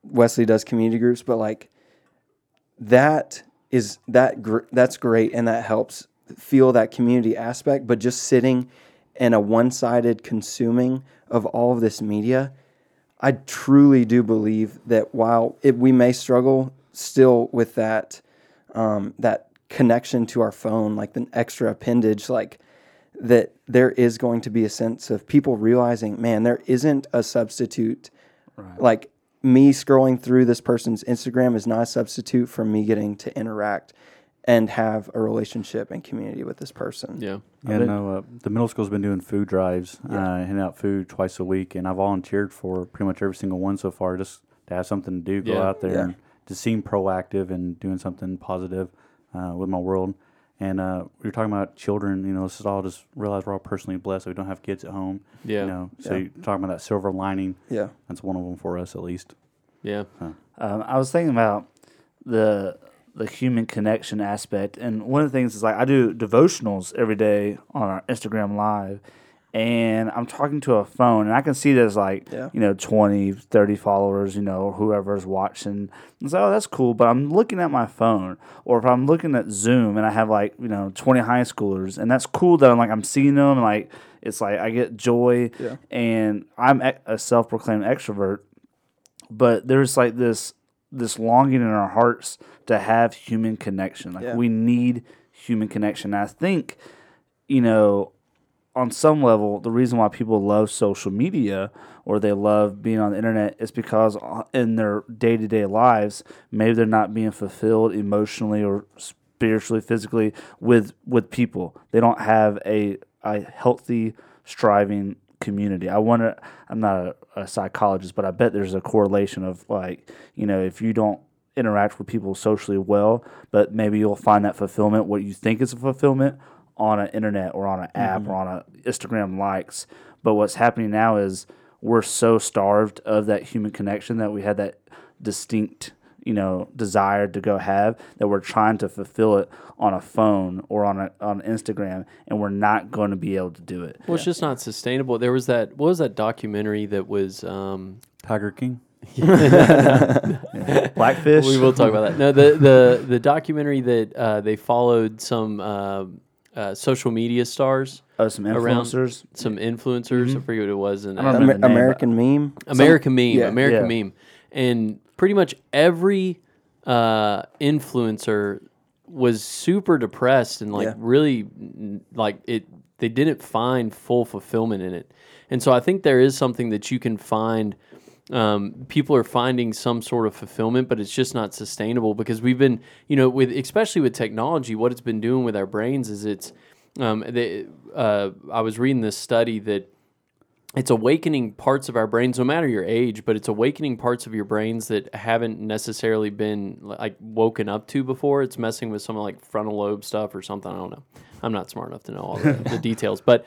Wesley does community groups, but like that is that gr- that's great and that helps feel that community aspect. But just sitting in a one-sided consuming of all of this media, I truly do believe that while it, we may struggle still with that um, that connection to our phone, like the extra appendage, like that there is going to be a sense of people realizing, man, there isn't a substitute. Like me scrolling through this person's Instagram is not a substitute for me getting to interact and have a relationship and community with this person. Yeah. Yeah, no, uh, the middle school's been doing food drives, uh, handing out food twice a week, and I volunteered for pretty much every single one so far, just to have something to do, go Yeah. out there Yeah. and to seem proactive and doing something positive uh, with my world. And uh, we were talking about children, you know, this is all just realize we're all personally blessed. that We don't have kids at home, Yeah. you know. So Yeah. you're talking about that silver lining. Yeah. That's one of them for us, at least. Yeah. Um, I was thinking about the the human connection aspect, and one of the things is like I do devotionals every day on our Instagram Live, and I'm talking to a phone, and I can see there's like Yeah. you know 20, 30 followers, you know, or whoever's watching. It's like, oh, that's cool, but I'm looking at my phone, or if I'm looking at Zoom and I have like you know 20 high schoolers, and that's cool that I'm like I'm seeing them, and like it's like I get joy, Yeah. and I'm a self-proclaimed extrovert but there's like this this longing in our hearts to have human connection. Like Yeah. we need human connection. And I think, you know, on some level, the reason why people love social media or they love being on the internet is because uh, in their day to day lives, maybe they're not being fulfilled emotionally or spiritually, physically with with people. They don't have a a healthy, striving community. I wonder. I'm not a, a psychologist, but I bet there's a correlation of like you know if you don't interact with people socially well, but maybe you'll find that fulfillment, what you think is a fulfillment, on an internet or on an app or on a Instagram likes. But what's happening now is we're so starved of that human connection that we had that distinct, you know, desire to go have that we're trying to fulfill it on a phone or on a, on Instagram, and we're not going to be able to do it. Well, it's just not sustainable. There was that. What was that documentary that was? Um, Tiger King. Blackfish. we will talk about that. No, the the the documentary that uh, they followed some uh, uh, social media stars, Oh, some around- influencers. some influencers. I forget what it was, and I don't uh, remember Amer- name, American meme. American meme, yeah, American yeah. meme, and pretty much every uh, influencer was super depressed and like Yeah. really like it. They didn't find full fulfillment in it, and so I think there is something that you can find. Um, people are finding some sort of fulfillment, but it's just not sustainable because we've been, you know, with especially with technology, what it's been doing with our brains is it's. Um, they, uh, I was reading this study that it's awakening parts of our brains, no matter your age, but it's awakening parts of your brains that haven't necessarily been like woken up to before. It's messing with some like frontal lobe stuff or something. I don't know. I'm not smart enough to know all the, the details, but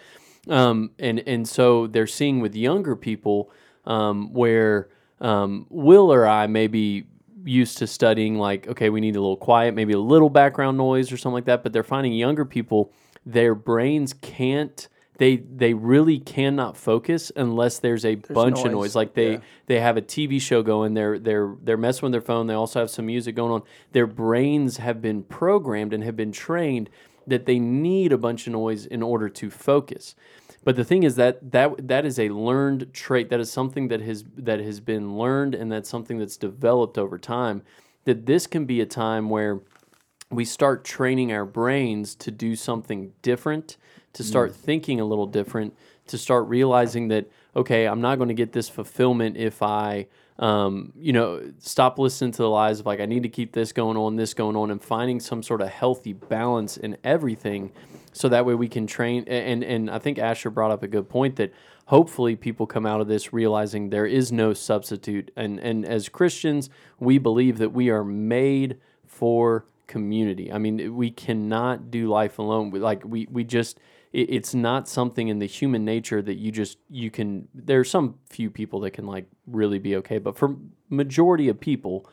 um, and and so they're seeing with younger people um, where um, Will or I may be used to studying like okay we need a little quiet maybe a little background noise or something like that but they're finding younger people their brains can't they they really cannot focus unless there's a bunch of noise, noise. Like they yeah. they have a TV show going they're they're they're messing with their phone they also have some music going on. Their brains have been programmed and have been trained that they need a bunch of noise in order to focus but the thing is that that that is a learned trait. That is something that has that has been learned, and that's something that's developed over time. That this can be a time where we start training our brains to do something different, to hmm. start thinking a little different, to start realizing that okay, I'm not going to get this fulfillment if I, um, you know, stop listening to the lies of like I need to keep this going on, this going on, and finding some sort of healthy balance in everything, so that way we can train. And and I think Asher brought up a good point that hopefully people come out of this realizing there is no substitute, and and as Christians, we believe that we are made for community. I mean, we cannot do life alone. Like we we just it, it's not something in the human nature that you just you can. There are some few people that can like really be okay, but for majority of people,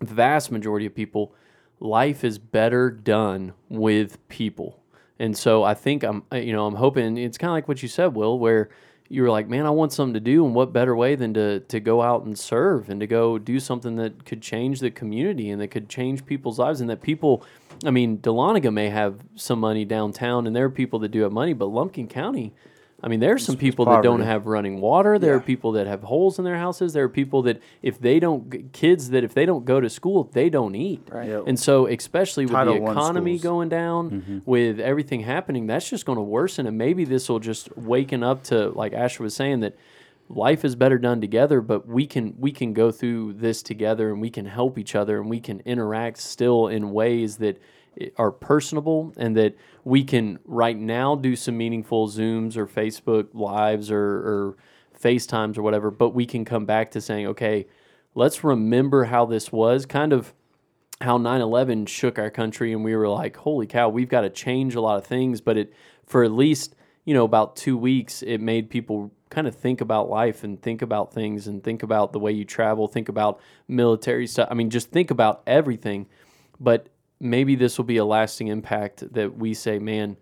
vast majority of people, life is better done with people. And so I think I'm, you know, I'm hoping it's kind of like what you said, Will, where you were like, man, I want something to do, and what better way than to to go out and serve and to go do something that could change the community and that could change people's lives, and that people, I mean, Dahlonega may have some money downtown, and there are people that do have money, but Lumpkin County. I mean, there are some people that don't have running water. There are people that have holes in their houses. There are people that if they don't, kids that if they don't go to school, they don't eat. Right. Yep. And so, especially with Title the economy going down, with everything happening, that's just going to worsen. And maybe this will just waken up to, like Asher was saying, that life is better done together. But we can we can go through this together, and we can help each other, and we can interact still in ways that i- are personable, and that we can right now do some meaningful Zooms or Facebook lives or, or FaceTimes or whatever. But we can come back to saying, okay, let's remember how this was, kind of how 9/11 shook our country and we were like holy cow we've got to change a lot of things but it for at least you know about 2 weeks it made people kind of think about life and think about things and think about the way you travel think about military stuff i mean just think about everything but maybe this will be a lasting impact that we say man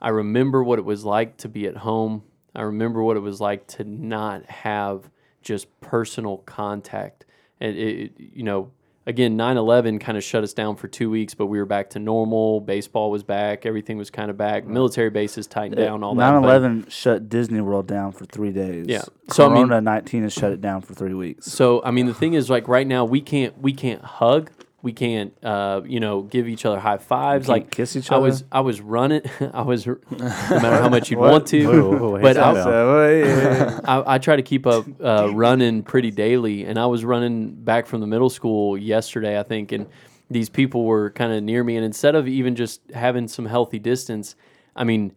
i remember what it was like to be at home. I remember what it was like to not have just personal contact. And it, you know again 9-11 kind of shut us down for two weeks but we were back to normal. Baseball was back. Everything was kind of back military bases tightened down all that but- 9/11 shut Disney World down for three days. Yeah. So, I mean- Corona 19 has shut it down for three weeks. So I mean, the thing is, like right now, we can't we can't hug, we can't uh, you know give each other high fives, like kiss each other. I was other? I was running, I was no matter how much you'd want to, Whoa, whoa, but slow I, down. So, yeah. I, I try to keep up uh, running pretty daily, and I was running back from the middle school yesterday, I think, and these people were kind of near me, and instead of even just having some healthy distance, I mean,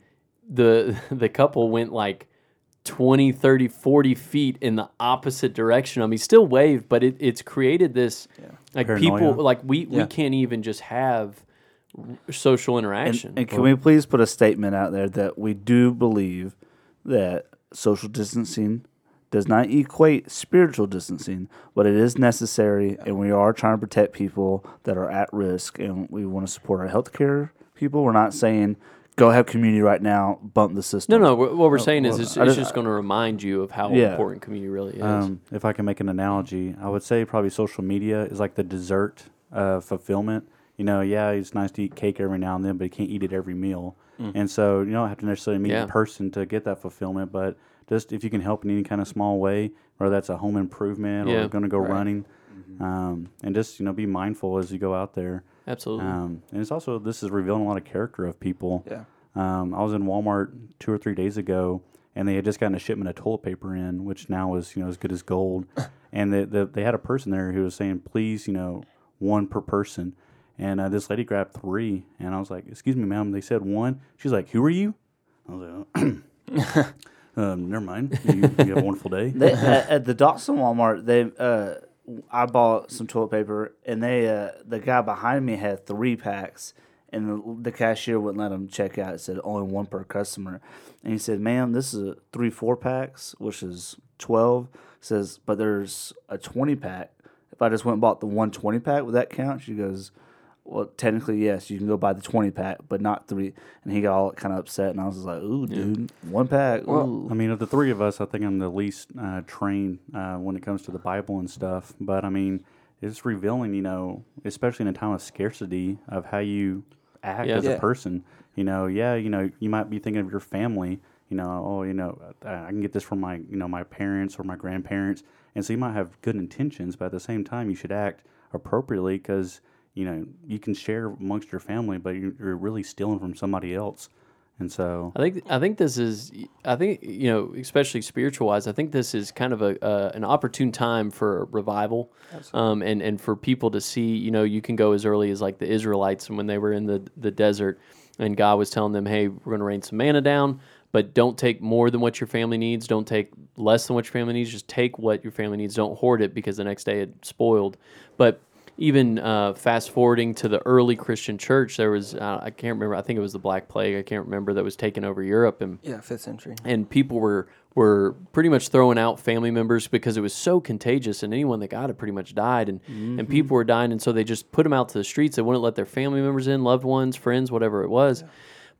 the the couple went like 20, 30, 40 feet in the opposite direction. I mean, still waved, but it, it's created this like people like we we can't even just have r- social and, interaction. and can we please put a statement out there that we do believe that social distancing does not equate spiritual distancing, but it is necessary, and we are trying to protect people that are at risk, and we want to support our healthcare people. We're not saying go have community right now, bump the system. no. no. what we're saying is, it's, I it's just- going to remind you of how Yeah. important community really is. Um, if I can make an analogy, I would say probably social media is like the dessert uh, fulfillment. You know, yeah, it's nice to eat cake every now and then, but you can't eat it every meal. And so you don't have to necessarily meet Yeah. in person to get that fulfillment, but just if you can help in any kind of small way, whether that's a home improvement Yeah. or going to go running, um, and just you know be mindful as you go out there. Absolutely. Um, and it's also this is revealing a lot of character of people. Yeah. Um, I was in Walmart two or three days ago, and they had just gotten a shipment of toilet paper in, which now is you know as good as gold. and the, the, they had a person there who was saying, "Please, you know, one per person." And uh, this lady grabbed three, and I was like, "Excuse me, ma'am." They said one. She's like, "Who are you?" I was like, um, "Never mind. You, you have a wonderful day." They, at, at the Dawson Walmart, they uh, I bought some toilet paper, and they uh, the guy behind me had three packs, and the, the cashier wouldn't let him check out. It said only one per customer, and he said, "Ma'am, this is a three four packs, which is twelve. Says, but there's a twenty pack. If I just went and bought the one twenty pack, would that count?" She goes. Well, technically, yes, you can go buy the twenty pack, but not three. And he got all kind of upset, and I was just like, "Ooh, dude, one pack." ooh. I mean, of the three of us, I think I'm the least uh, trained uh, when it comes to the Bible and stuff. But I mean, it's revealing, you know, especially in a time of scarcity, of how you act Yeah. as Yeah. a person. You know, yeah, you know, you might be thinking of your family. You know, oh, you know, uh, I can get this from my, you know, my parents or my grandparents, and so you might have good intentions, but at the same time, you should act appropriately because you know you can share amongst your family, but you're, you're really stealing from somebody else. And so, I think I think this is I think you know especially spiritual wise I think this is kind of a uh, an opportune time for revival, um, and and for people to see you know you can go as early as like the Israelites and when they were in the the desert, and God was telling them hey we're going to rain some manna down, but don't take more than what your family needs, don't take less than what your family needs, just take what your family needs, don't hoard it because the next day it spoiled, but even uh, fast forwarding to the early Christian church, there was uh, I can't remember. I think it was the Black Plague. I can't remember that was taking over Europe, and Yeah, fifth century. and people were were pretty much throwing out family members because it was so contagious, and anyone that got it pretty much died, and and people were dying, and so they just put them out to the streets. They wouldn't let their family members in, loved ones, friends, whatever it was,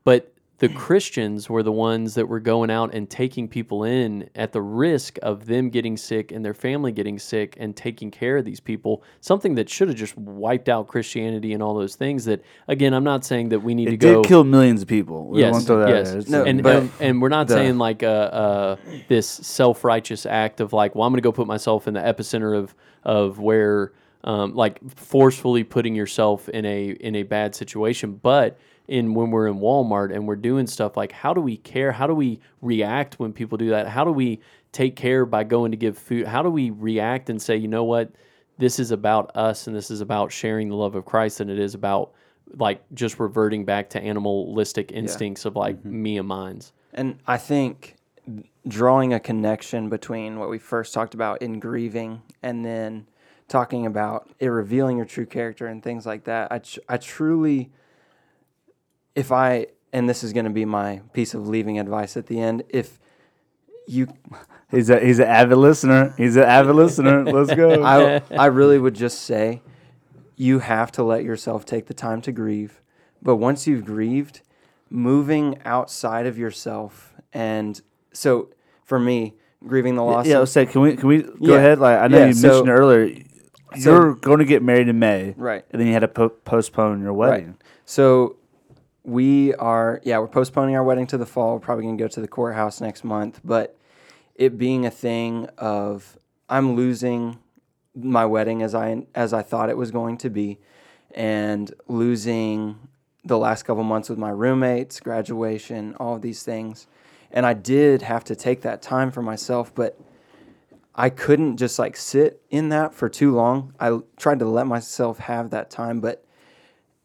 but. The Christians were the ones that were going out and taking people in at the risk of them getting sick and their family getting sick and taking care of these people. Something that should have just wiped out Christianity and all those things. That again, I'm not saying that we need It to did go kill millions of people. We Yes, won't throw that yes, No, and, and and we're not the- saying like uh, uh, this self righteous act of like, well, I'm going to go put myself in the epicenter of of where um, like forcefully putting yourself in a in a bad situation, but in when we're in Walmart and we're doing stuff like how do we care? How do we react when people do that? How do we take care by going to give food? How do we react and say, you know what, this is about us and this is about sharing the love of Christ and it is about like just reverting back to animalistic instincts of like mm-hmm. me and mine's. And I think drawing a connection between what we first talked about in grieving and then talking about it revealing your true character and things like that. I, tr- I truly, if I, and this is going to be my piece of leaving advice at the end, if you, He's a he's an avid listener. He's an avid listener. Let's go. I, I really would just say you have to let yourself take the time to grieve. But once you've grieved, moving outside of yourself. And so for me, grieving the loss. yeah, let's say can we can we go Yeah. ahead? Like I know Yeah, you so- mentioned earlier, you're going to get married in May, Right. And then you had to po- postpone your wedding. Right. So we are, yeah, we're postponing our wedding to the fall. We're probably going to go to the courthouse next month. But it being a thing of I'm losing my wedding as I as I thought it was going to be, and losing the last couple months with my roommates, graduation, all of these things. And I did have to take that time for myself, but I couldn't just like sit in that for too long. I tried to let myself have that time, but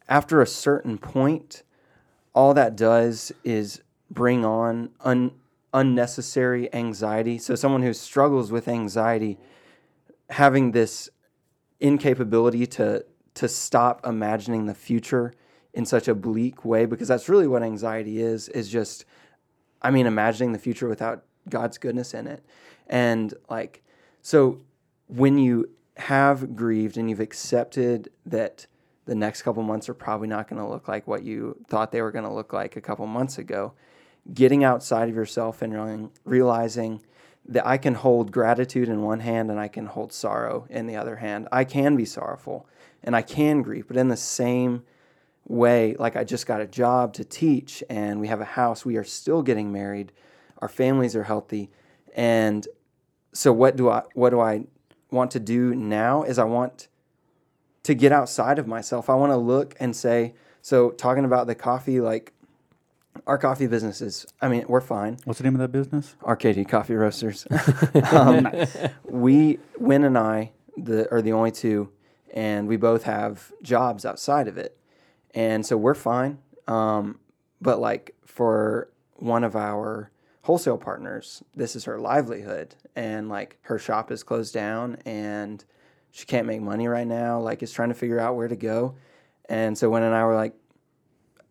after a certain point, all that does is bring on un- unnecessary anxiety. So, someone who struggles with anxiety, having this incapability to to stop imagining the future in such a bleak way, because that's really what anxiety is, is just, I mean, imagining the future without God's goodness in it. And like, so when you have grieved and you've accepted that the next couple months are probably not going to look like what you thought they were going to look like a couple months ago, getting outside of yourself and realizing that I can hold gratitude in one hand and I can hold sorrow in the other hand. I can be sorrowful and I can grieve, but in the same way, like I just got a job to teach and we have a house, we are still getting married, our families are healthy, and so what do I what do I want to do now is I want to get outside of myself. I want to look and say, so talking about the coffee, like our coffee businesses, I mean, we're fine. What's the name of that business? RKD Coffee Roasters. um, we, Win and I, the are the only two, and we both have jobs outside of it, and so we're fine. Um, but like for one of our wholesale partners, this is her livelihood, and like her shop is closed down, and she can't make money right now. Like is trying to figure out where to go, and so Win and I were like,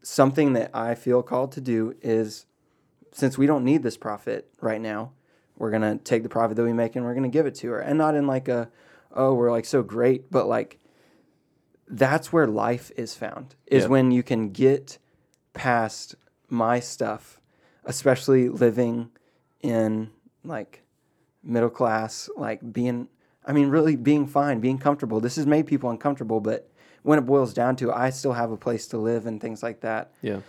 something that I feel called to do is since we don't need this profit right now, we're gonna take the profit that we make and we're gonna give it to her, and not in like a, oh, we're like so great, but like that's where life is found. Is Yeah. when you can get past my stuff, especially living in like middle class, like being, I mean, really being fine, being comfortable. This has made people uncomfortable, but when it boils down to, I still have a place to live and things like that Yeah.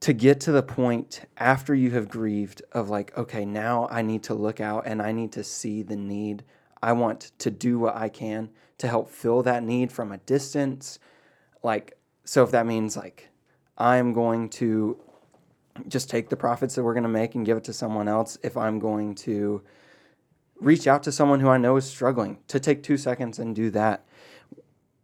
to get to the point after you have grieved of like, okay, now I need to look out and I need to see the need. I want to do what I can to help fill that need from a distance. Like, so if that means like I'm going to just take the profits that we're going to make and give it to someone else, if I'm going to reach out to someone who I know is struggling, to take two seconds and do that.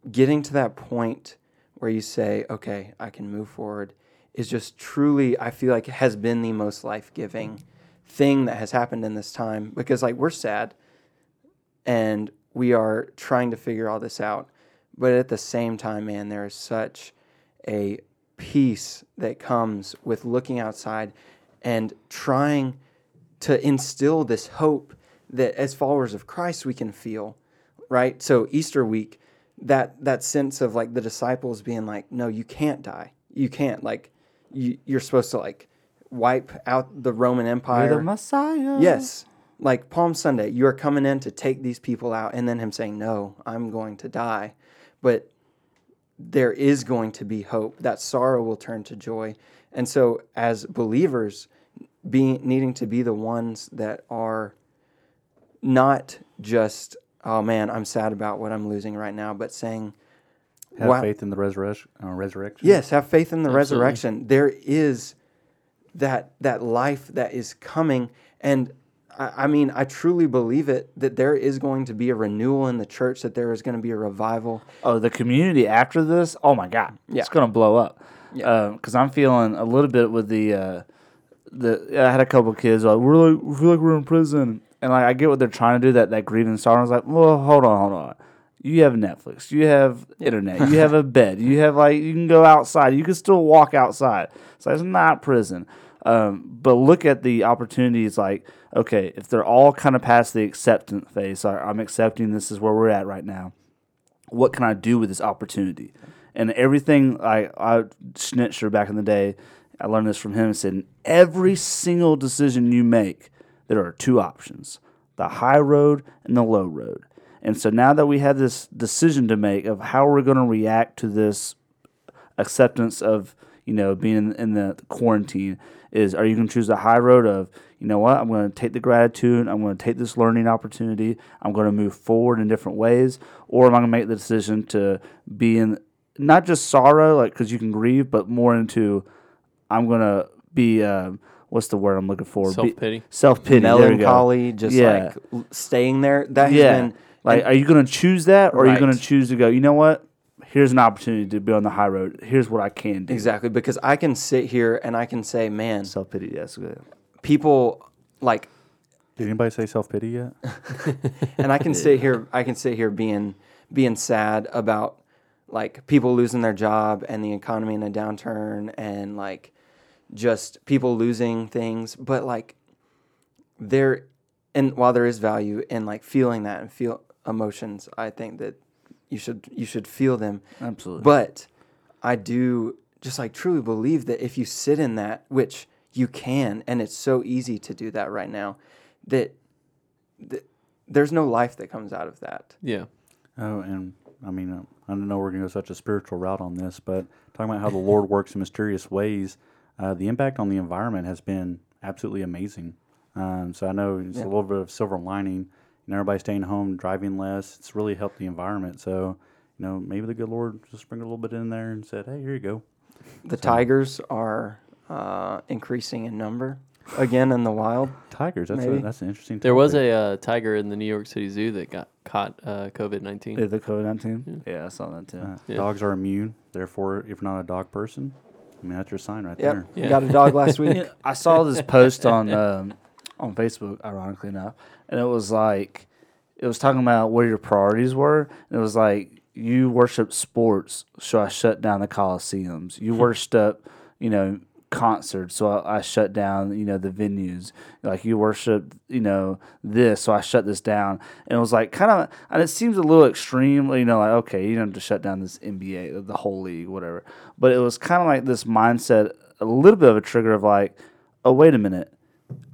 Getting to that point where you say, okay, I can move forward is just truly, I feel like, has been the most life giving thing that has happened in this time because, like, we're sad and we are trying to figure all this out. but at the same time, man, there is such a peace that comes with looking outside and trying to instill this hope that as followers of Christ we can feel, right? So Easter week, that that sense of like the disciples being like, no, you can't die, you can't like, you, you're supposed to like wipe out the Roman Empire. You're the Messiah. Yes. Like Palm Sunday, you are coming in to take these people out, and then him saying, No, I'm going to die. But there is going to be hope. That sorrow will turn to joy. And so, as believers, being needing to be the ones that are not just, oh man, I'm sad about what I'm losing right now, but saying, Have wow, faith in the resurrection. Uh, resurrection. Yes, have faith in the Absolutely. resurrection. There is that that life that is coming, and I, I mean, I truly believe it that there is going to be a renewal in the church. That there is going to be a revival. Oh, the community after this. Oh my God, Yeah. it's gonna blow up. Yeah. Because I'm feeling a little bit with the uh, the. I had a couple kids like we're like we feel like we're in prison, and like I get what they're trying to do. That that grieving sorrow. I was like, well, hold on, hold on. You have Netflix. You have internet. You have a bed. You have like you can go outside. You can still walk outside. So it's not prison. Um, but look at the opportunities. Like, okay, if they're all kind of past the acceptance phase, so I'm accepting this is where we're at right now what can I do with this opportunity? And everything I, I Schnitzer back in the day, I learned this from him and said, every single decision you make, there are two options the high road and the low road. And so now that we have this decision to make of how we're going to react to this acceptance of you know being in, the quarantine is are you going to choose the high road of you know what i'm going to take the gratitude i'm going to take this learning opportunity i'm going to move forward in different ways or am i going to make the decision to be in not just sorrow like because you can grieve but more into i'm going to be um, what's the word i'm looking for Self pity. self-pity there you go. Melancholy, just Yeah. like staying there. That has yeah been like are you going to choose that or are you going to choose to go you know what here's an opportunity to be on the high road here's what i can do exactly because I can sit here and I can say, man, self-pity that's good people like Did anybody say self pity yet? and I can sit here I can sit here being being sad about like people losing their job and the economy in a downturn and like just people losing things but like there and while there is value in like feeling that and feel emotions I think that you should you should feel them absolutely but I do just like truly believe that if you sit in that, which you can, and it's so easy to do that right now, that, that there's no life that comes out of that. Yeah. Oh, and I mean, I don't know we're going to go such a spiritual route on this, but talking about how the Lord works in mysterious ways, uh, the impact on the environment has been absolutely amazing. Um, so I know it's Yeah. a little bit of silver lining. You know, everybody staying home, driving less. It's really helped the environment. So, you know, maybe the good Lord just sprinkled a little bit in there and said, "Hey, here you go." The tigers are uh, increasing in number again in the wild. Tigers. That's a, that's an interesting. There was a uh, tiger in the New York City Zoo that got caught uh, COVID Yeah, 19. the COVID nineteen. Yeah, I saw that too. Uh, Yeah. Dogs are immune. Therefore, if you're not a dog person, I mean that's your sign right Yep. there. Yeah. Got a dog last week. I saw this post on um, on Facebook, ironically enough, and it was like it was talking about where your priorities were. And it was like you worship sports, so I shut down the coliseums. You worship, you know, concerts, so I, I shut down, you know, the venues. Like you worship, you know, this, so I shut this down. And it was like kind of, and it seems a little extreme, you know, like okay, you don't have to shut down this NBA, the whole league, whatever. But it was kind of like this mindset, a little bit of a trigger of like, oh wait a minute,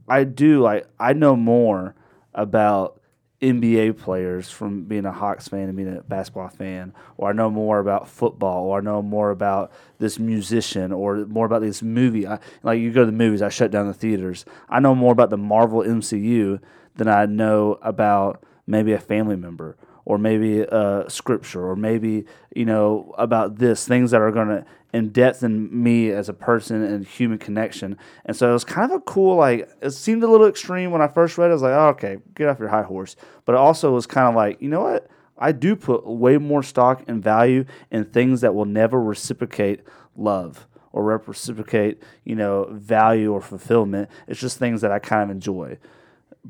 I do like I know more about NBA players from being a Hawks fan and being a basketball fan, or I know more about football, or I know more about this musician, or more about this movie. I, like you go to the movies, I shut down the theaters. I know more about the Marvel MCU than I know about maybe a family member, or maybe uh, scripture, or maybe you know about this things that are going to in depth in me as a person and human connection. And so it was kind of a cool, like, it seemed a little extreme when I first read it. I was like, oh, okay, get off your high horse. But it also was kind of like, you know what? I do put way more stock and value in things that will never reciprocate love or reciprocate, you know, value or fulfillment. It's just things that I kind of enjoy.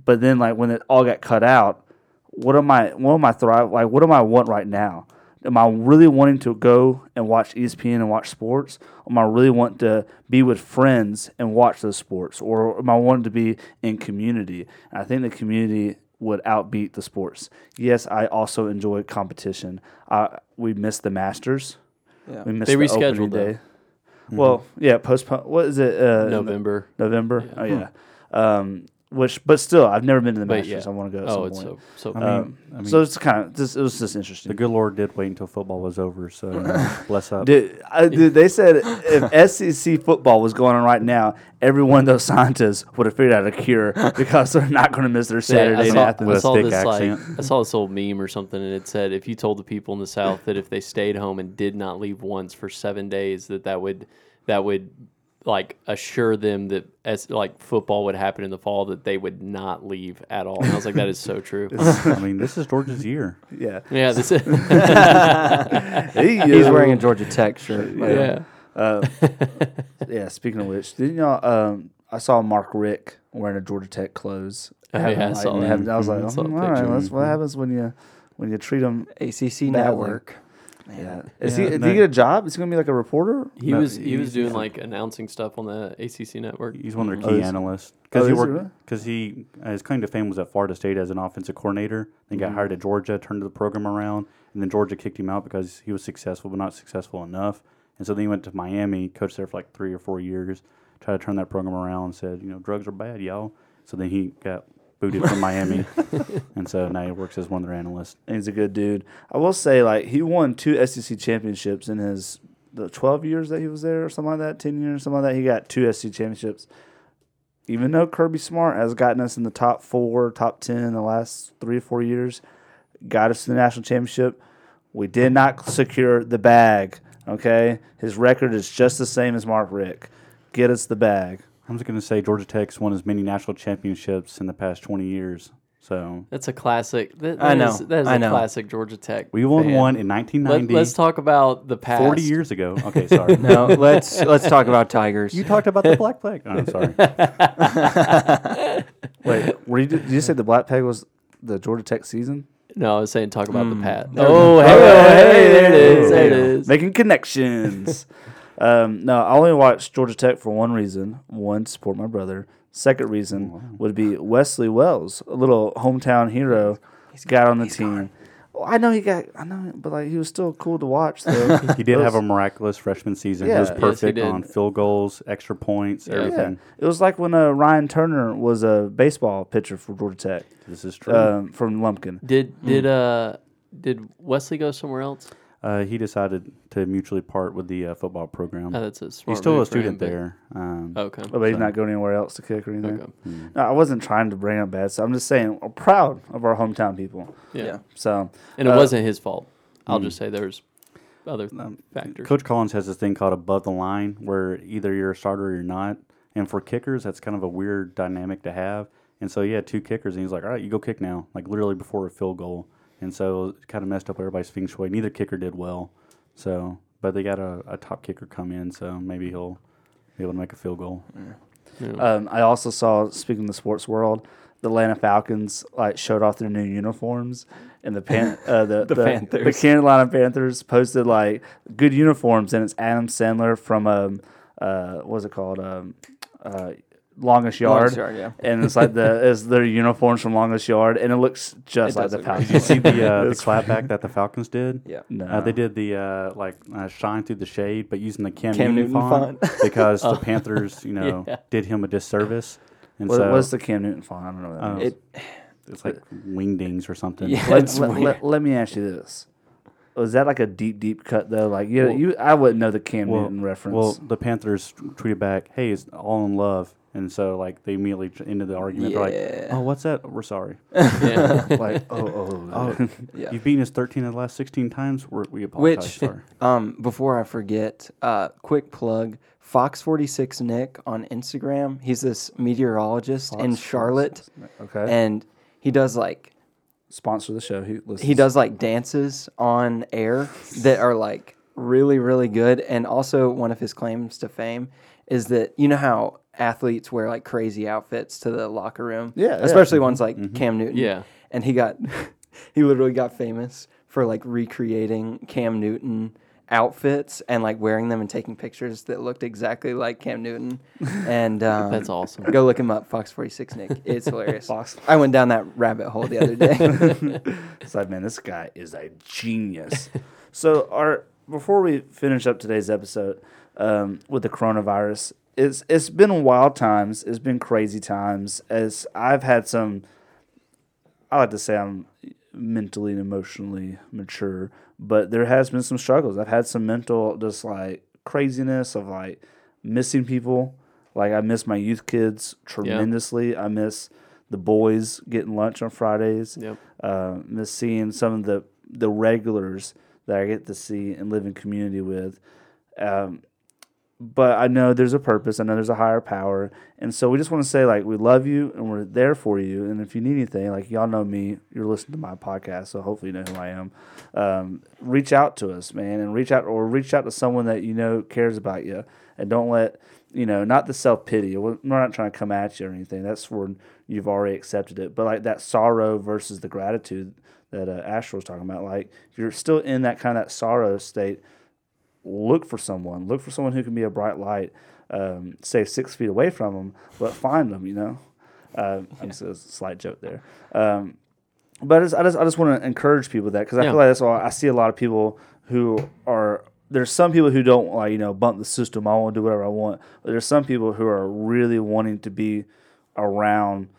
But then, like, when it all got cut out, what am I, what am I thrive, like, what am I want right now? Am I really wanting to go and watch ESPN and watch sports? Or am I really wanting to be with friends and watch those sports? Or am I wanting to be in community? And I think the community would outbeat the sports. Yes, I also enjoy competition. Uh, we missed the Masters. Yeah. We missed They the opening rescheduled, though. day. Well, yeah, postpone. What is it? Uh, November. November. Oh yeah. Um, which, but still, I've never been to the But Masters. yeah. I want to go. At Oh, some it's point. so so. I mean, Um, I mean, so it's kind of just it was just interesting. the good Lord did wait until football was over, so you know, bless up. Dude, I, dude, they said if SEC football was going on right now, every one of those scientists would have figured out a cure because they're not going to miss their Yeah, Saturday I in saw, Athens. I With a saw thick this accent. like I saw this old meme or something, and it said if you told the people in the South that if they stayed home and did not leave once for seven days, that that would that would like assure them that as like football would happen in the fall, that they would not leave at all. And I was like, that is so true. I mean, this is Georgia's year. yeah, yeah, this is, Hey, He's wearing a Georgia Tech shirt. by yeah. Uh, yeah. Speaking of which, didn't y'all? Um, I saw Mark Richt wearing a Georgia Tech clothes. Oh, yeah, I like, saw that. having- I was like, Mhm. Saw the "Hmm, all right, picture. that's what happens when you when you treat them. ACC Badly. Network. Yeah. Is Yeah, he? Did no. he get a job? Is he gonna be like a reporter? He No, was he was doing he's a- like announcing stuff on the ACC network. He's one of their Oh, key is- analysts oh, because he is he worked because he uh, his claim to fame was at Florida State as an offensive coordinator. Then got hired at Georgia, turned the program around, and then Georgia kicked him out because he was successful but not successful enough. And so then he went to Miami, coached there for like three or four years, tried to turn that program around. Said you know drugs are bad, y'all. So then he got booted from Miami, and so now he works as one of their analysts. And he's a good dude. I will say, like, he won two SEC championships in his the twelve years that he was there, or something like that, ten years, something like that. He got two SEC championships. Even though Kirby Smart has gotten us in the top four, top ten in the last three or four years, got us to the national championship. We did not secure the bag. Okay, his record is just the same as Mark Richt. Get us the bag. I'm just gonna say Georgia Tech's won as many national championships in the past 20 years. So That's a classic. That, I know, is- that is I a know. classic Georgia Tech. we won fan. one in 1990. Let, 1990. us talk about the past. 40 years ago. Okay, sorry. No, let's let's talk about Tigers. You talked about the black flag. Oh, I'm sorry. Wait, were you, did you say the Black Peg was the Georgia Tech season? No, I was saying talk about Mm. the past. Oh, we hey, oh, hey, there it is. Oh, There it yeah. is. Making connections. um, no, I only watched Georgia Tech for one reason. One, support my brother. Second reason would be Wesley Wells, a little hometown hero, he's got on the team. Well, I know he got, I know, but like he was still cool to watch. Though He did have a miraculous freshman season. he was Yeah. Yes, he perfect on field goals, extra points, Yeah. yeah, everything. it was like when uh, Ryan Turner was a baseball pitcher for Georgia Tech This is true. um, from Lumpkin. Did did uh did Wesley go somewhere else? Uh, he decided to mutually part with the uh, football program. Oh, that's a smart He's still a move for him, student but- there. Um, Okay. Oh, but he's So- not going anywhere else to kick or anything. Okay. No, I wasn't trying to bring up bad stuff. I'm just saying we're proud of our hometown people. Yeah. Yeah. So And it Uh, wasn't his fault. I'll mm. just say there's other Um, factors. Coach Collins has this thing called above the line, where either you're a starter or you're not. And for kickers, that's kind of a weird dynamic to have. And so he had two kickers, and he's like, "All right, you go kick now," like literally before a field goal. And so it kind of messed up everybody's feng shui. Neither kicker did well. So, but they got a, a top kicker come in, so maybe he'll be able to make a field goal. Yeah. um, I also saw, speaking of the sports world, the Atlanta Falcons like showed off their new uniforms, and the pan, uh, the, the, the Panthers. Carolina Panthers posted like good uniforms, and it's Adam Sandler from um uh what's it called um uh Longest Yard. Longest Yard, yeah. And it's like the is their uniforms from Longest Yard, and it looks just It like does the look Falcons. Did you see the uh, the clapback that the Falcons did? Yeah. No, Uh, they did the uh, like uh, shine through the shade, but using the Cam, Cam Newton, Newton font, font. because the Panthers, you know, Yeah. did him a disservice. And What, so what's the Cam Newton font? I don't know. What that Uh, means. It, it's like wingdings or something. Yeah. let, let, weird. let, let me ask you this: Was that like a deep, deep cut though? Like you, Well- you, I wouldn't know the Cam Well, Newton reference. well, the Panthers tweeted back, "Hey, it's all in love," and so like they immediately j- into the argument. They're Yeah. like, "Oh, what's that? We're sorry. yeah. like, oh, oh, Oh, Yeah. you've beaten us 13 of the last 16 times. We're, we apologize. Which, sorry. um, before I forget, uh, quick plug: Fox Forty Six Nick on Instagram. He's this meteorologist in Charlotte, 46. okay. and he does like Sponsor the show. He listens. he does like dances on air that are like really really good and also one of his claims to fame is that you know how athletes wear like crazy outfits to the locker room Yeah, yeah. especially ones like cam newton Yeah. and he got he literally got famous for like recreating Cam Newton outfits and like wearing them and taking pictures that looked exactly like Cam Newton. And um, That's awesome. Go look him up, Fox Forty Six Nick. It's hilarious. Fox. I went down that rabbit hole the other day. It's like, man, this guy is a genius. so, our before we finish up today's episode um, with the coronavirus, it's it's been wild times. It's been crazy times. As I've had some, I like to say I'm mentally and emotionally mature, but there has been some struggles. I've had some mental, just like craziness of like missing people. Like I miss my youth kids tremendously. I miss the boys getting lunch on Fridays Yep. uh, miss seeing some of the the regulars that I get to see and live in community with. Um, but I know there's a purpose. I know there's a higher power, and so we just want to say like we love you and we're there for you. And if you need anything, like y'all know me, you're listening to my podcast, so hopefully you know who I am. Um, reach out to us, man, and reach out or reach out to someone that you know cares about you, and don't let you know not the self pity. We're not trying to come at you or anything. That's when you've already accepted it. But like that sorrow versus the gratitude that uh, was talking about. Like if you're still in that kind of that sorrow state, look for someone. Look for someone who can be a bright light. Um, stay six feet away from them, but find them. You know, uh, just a slight joke there. Um, but I just, I just, I just want to encourage people with that because I Yeah. feel like that's all I see a lot of people who are. There's some people who don't like you know bump the system. I want to do whatever I want. But there's some people who are really wanting to be around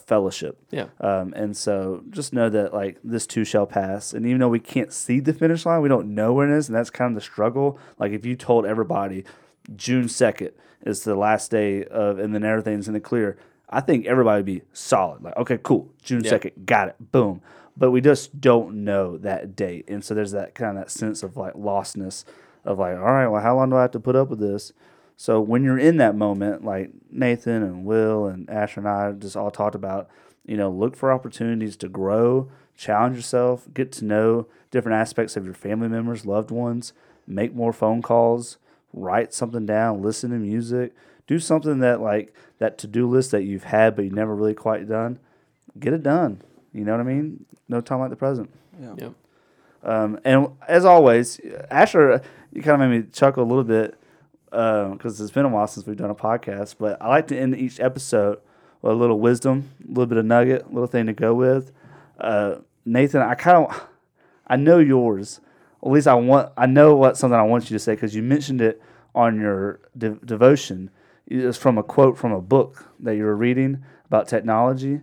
fellowship. Yeah. Um, and so just know that like this too shall pass. And even though we can't see the finish line, we don't know where it is, and that's kind of the struggle. Like if you told everybody June second is the last day of, and then everything's in the clear, I think everybody would be solid. Like okay, cool, June Yeah. second, got it, boom. But we just don't know that date, and so there's that kind of that sense of like lostness of like, all right, well, how long do I have to put up with this? So when you're in that moment, like Nathan and Will and Asher and I just all talked about, you know, look for opportunities to grow, challenge yourself, get to know different aspects of your family members, loved ones, make more phone calls, write something down, listen to music, do something that like that to-do list that you've had but you never really quite done, get it done. You know what I mean? No time like the present. Yeah. Yep. Um, and as always, Asher, you kind of made me chuckle a little bit because it's been a while since we've done a podcast. But I like to end each episode with a little wisdom, a little bit of nugget, a little thing to go with. Uh, Nathan, I kind of, I know yours. At least I want, I know what something I want you to say because you mentioned it on your de- devotion. It's from a quote from a book that you were reading about technology.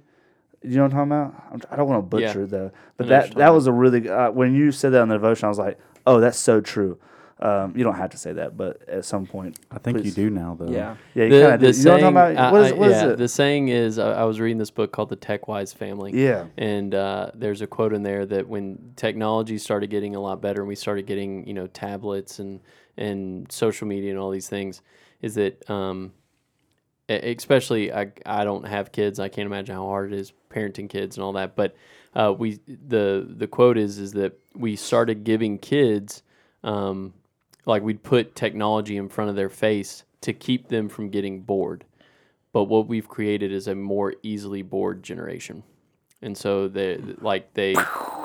You know what I'm talking about? I'm, don't want to Yeah. butcher it though, but I that that was a really uh, when you said that on the devotion, I was like, oh, that's so true. Um, you don't have to say that, but at some point, I think you do now, though. yeah. Yeah, you The, kind of the do. You know what I'm saying, talking about? What is, I- what is yeah, it? the saying is, I, I was reading this book called The Tech Wise Family. Yeah. And uh, there's a quote in there that when technology started getting a lot better and we started getting, you know, tablets and, and social media and all these things, is that, um, especially, I, I don't have kids. I can't imagine how hard it is parenting kids and all that. But uh, we, the, the quote is, is that we started giving kids, um, like we'd put technology in front of their face to keep them from getting bored. But what we've created is a more easily bored generation. And so they like they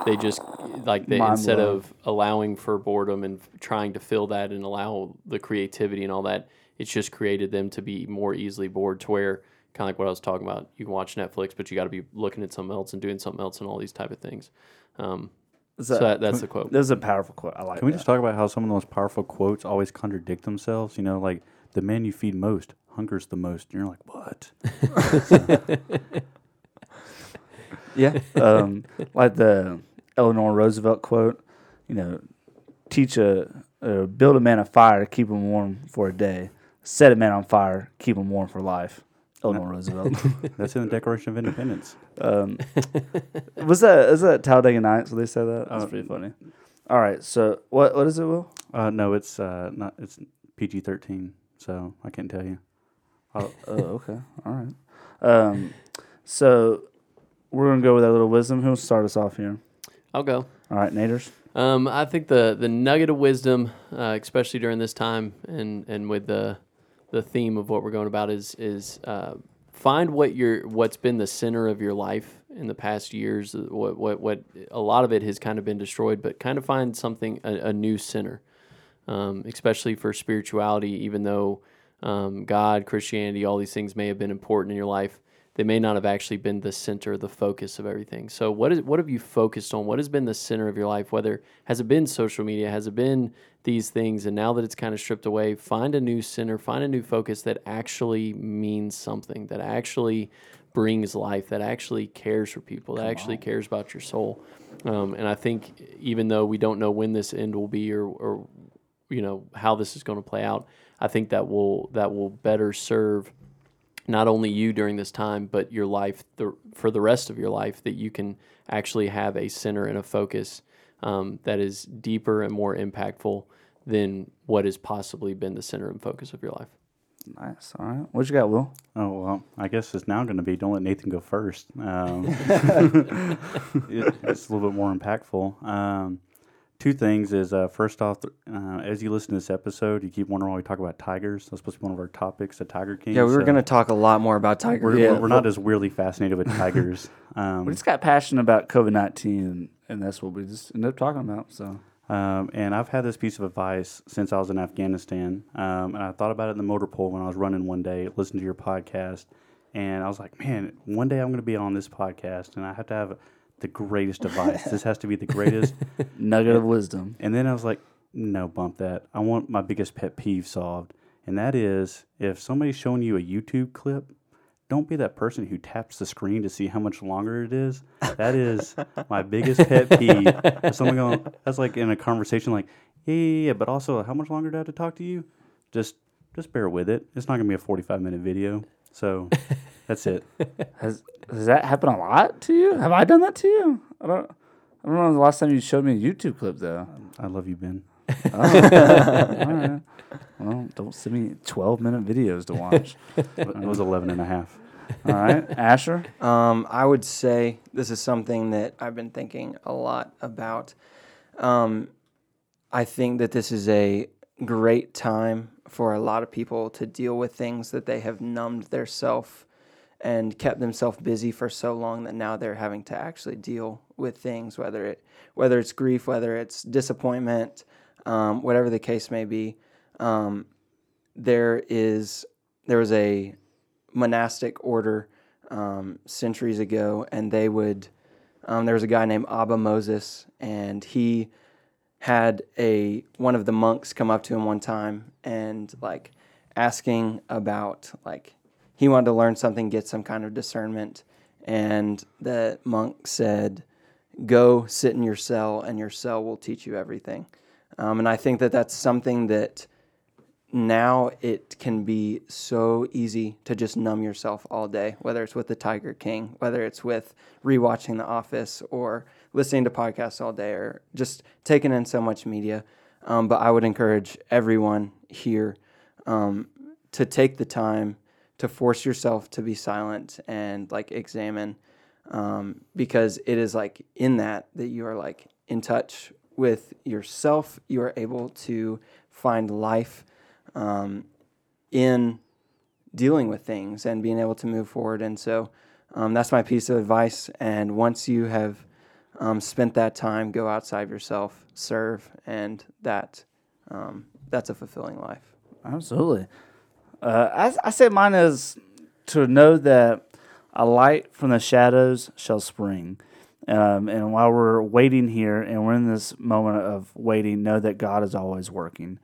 they just like they Mind instead blown. of allowing for boredom and trying to fill that and allow the creativity and all that, it's just created them to be more easily bored to where kind of like what I was talking about. You can watch Netflix, but you got to be looking at something else and doing something else and all these type of things. Um, Is so that- that, that's the quote. This is a powerful quote. I like Can we that. just talk about how some of the most powerful quotes always contradict themselves? You know, like the man you feed most hungers the most. And you're like, what? Yeah. um, like the Eleanor Roosevelt quote, you know, teach a, uh, build a man a fire, keep him warm for a day. Set a man on fire, keep him warm for life. Eleanor Roosevelt. That's in the Declaration of Independence. Um, was that is that Talladega Nights? Where they say that? That's Uh, pretty funny. All right, so what what is it, Will? Uh, no, it's uh, not. It's PG thirteen, so I can't tell you. Oh, oh, okay, all right. Um, so we're gonna go with that little wisdom. Who'll start us off here? I'll go. All right, Naders. Um, I think the the nugget of wisdom, uh, especially during this time, and and with the the theme of what we're going about is is uh, find what your what's been the center of your life in the past years. What what what a lot of it has kind of been destroyed, but kind of find something a, a new center, um, especially for spirituality. Even though um, God, Christianity, all these things may have been important in your life, they may not have actually been the center, the focus of everything. So what is what have you focused on? What has been the center of your life? Whether has it been social media, has it been these things, and now that it's kind of stripped away, find a new center, find a new focus that actually means something, that actually brings life, that actually cares for people, that actually cares about your soul. Um, and I think even though we don't know when this end will be or, or you know how this is going to play out, I think that will that will better serve not only you during this time, but your life the, for the rest of your life, that you can actually have a center and a focus um, that is deeper and more impactful than what has possibly been the center and focus of your life. Nice. All right. What you got, Will? Oh well, I guess it's now going to be don't let Nathan go first. Um, it- it's a little bit more impactful. Um, two things is uh, first off, uh, as you listen to this episode, you keep wondering why we talk about tigers. That's supposed to be one of our topics, the Tiger King. Yeah, we were so going to talk a lot more about Tiger. We're, Yeah, we're, not as weirdly fascinated with tigers. Um, We just got passionate about COVID nineteen, and that's what we just ended up talking about. So Um, and I've had this piece of advice since I was in Afghanistan. Um, and I thought about it in the motor pool when I was running one day, listened to your podcast. And I was like, man, one day I'm going to be on this podcast and I have to have the greatest advice. this has to be the greatest. nugget of wisdom. And then I was like, no, bump that. I want my biggest pet peeve solved. And that is if somebody's showing you a YouTube clip, don't be that person who taps the screen to see how much longer it is. That is my biggest pet peeve. Someone going, that's like in a conversation, like, yeah, yeah, yeah, but also, how much longer do I have to talk to you? Just, just bear with it. It's not gonna be a forty-five minute video. So, that's it. Has does that happen a lot to you? Have I done that to you? I don't. I don't know the last time you showed me a YouTube clip though. I love you, Ben. All right. Well, don't send me twelve minute videos to watch. It was 11 and a half. All right, Asher. Um, I would say this is something that I've been thinking a lot about. Um, I think that this is a great time for a lot of people to deal with things that they have numbed their self and kept themselves busy for so long that now they're having to actually deal with things, whether it whether it's grief, whether it's disappointment, um, whatever the case may be. Um, there is there was a monastic order um, centuries ago, and they would. Um, there was a guy named Abba Moses, and he had a one of the monks come up to him one time and like asking about like he wanted to learn something, get some kind of discernment, and the monk said, "Go sit in your cell, and your cell will teach you everything." Um, and I think that that's something that now it can be so easy to just numb yourself all day, whether it's with the Tiger King, whether it's with rewatching The Office or listening to podcasts all day or just taking in so much media. Um, but I would encourage everyone here um, to take the time to force yourself to be silent and like examine um, because it is like in that that you are like in touch with yourself. You are able to find life um, in dealing with things and being able to move forward. And so um, that's my piece of advice. And once you have um, spent that time, go outside yourself, serve, and that um, that's a fulfilling life. Absolutely. Uh, I, I say mine is to know that a light from the shadows shall spring. Um, and while we're waiting here and we're in this moment of waiting, know that God is always working.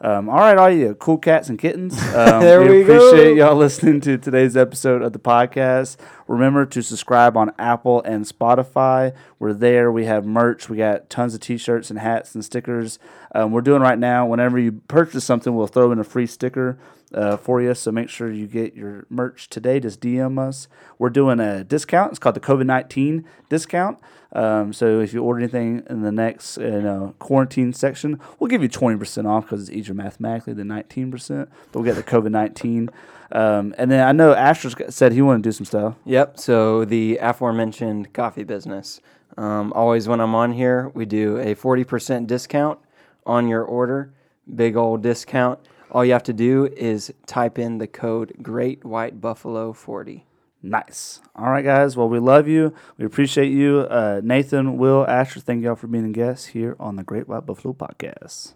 Um, all right, all you cool cats and kittens. Um, There we go. appreciate y'all listening to today's episode of the podcast. Remember to subscribe on Apple and Spotify. We're there. We have merch. We got tons of t-shirts and hats and stickers. Um, we're doing right now. Whenever you purchase something, we'll throw in a free sticker uh, for you. So make sure you get your merch today. Just DM us. We're doing a discount. It's called the COVID nineteen discount. Um, so if you order anything in the next you know, quarantine section, we'll give you twenty percent off because it's easier mathematically than nineteen percent. But we'll get the COVID nineteen. Um, and then I know Asher said he wanted to do some stuff. Yep. So the aforementioned coffee business. Um, always when I'm on here, we do a 40% discount on your order. Big old discount. All you have to do is type in the code Great White Buffalo 40. Nice. All right, guys. Well, we love you. We appreciate you. Uh, Nathan, Will, Asher, thank y'all for being a guest here on the Great White Buffalo Podcast.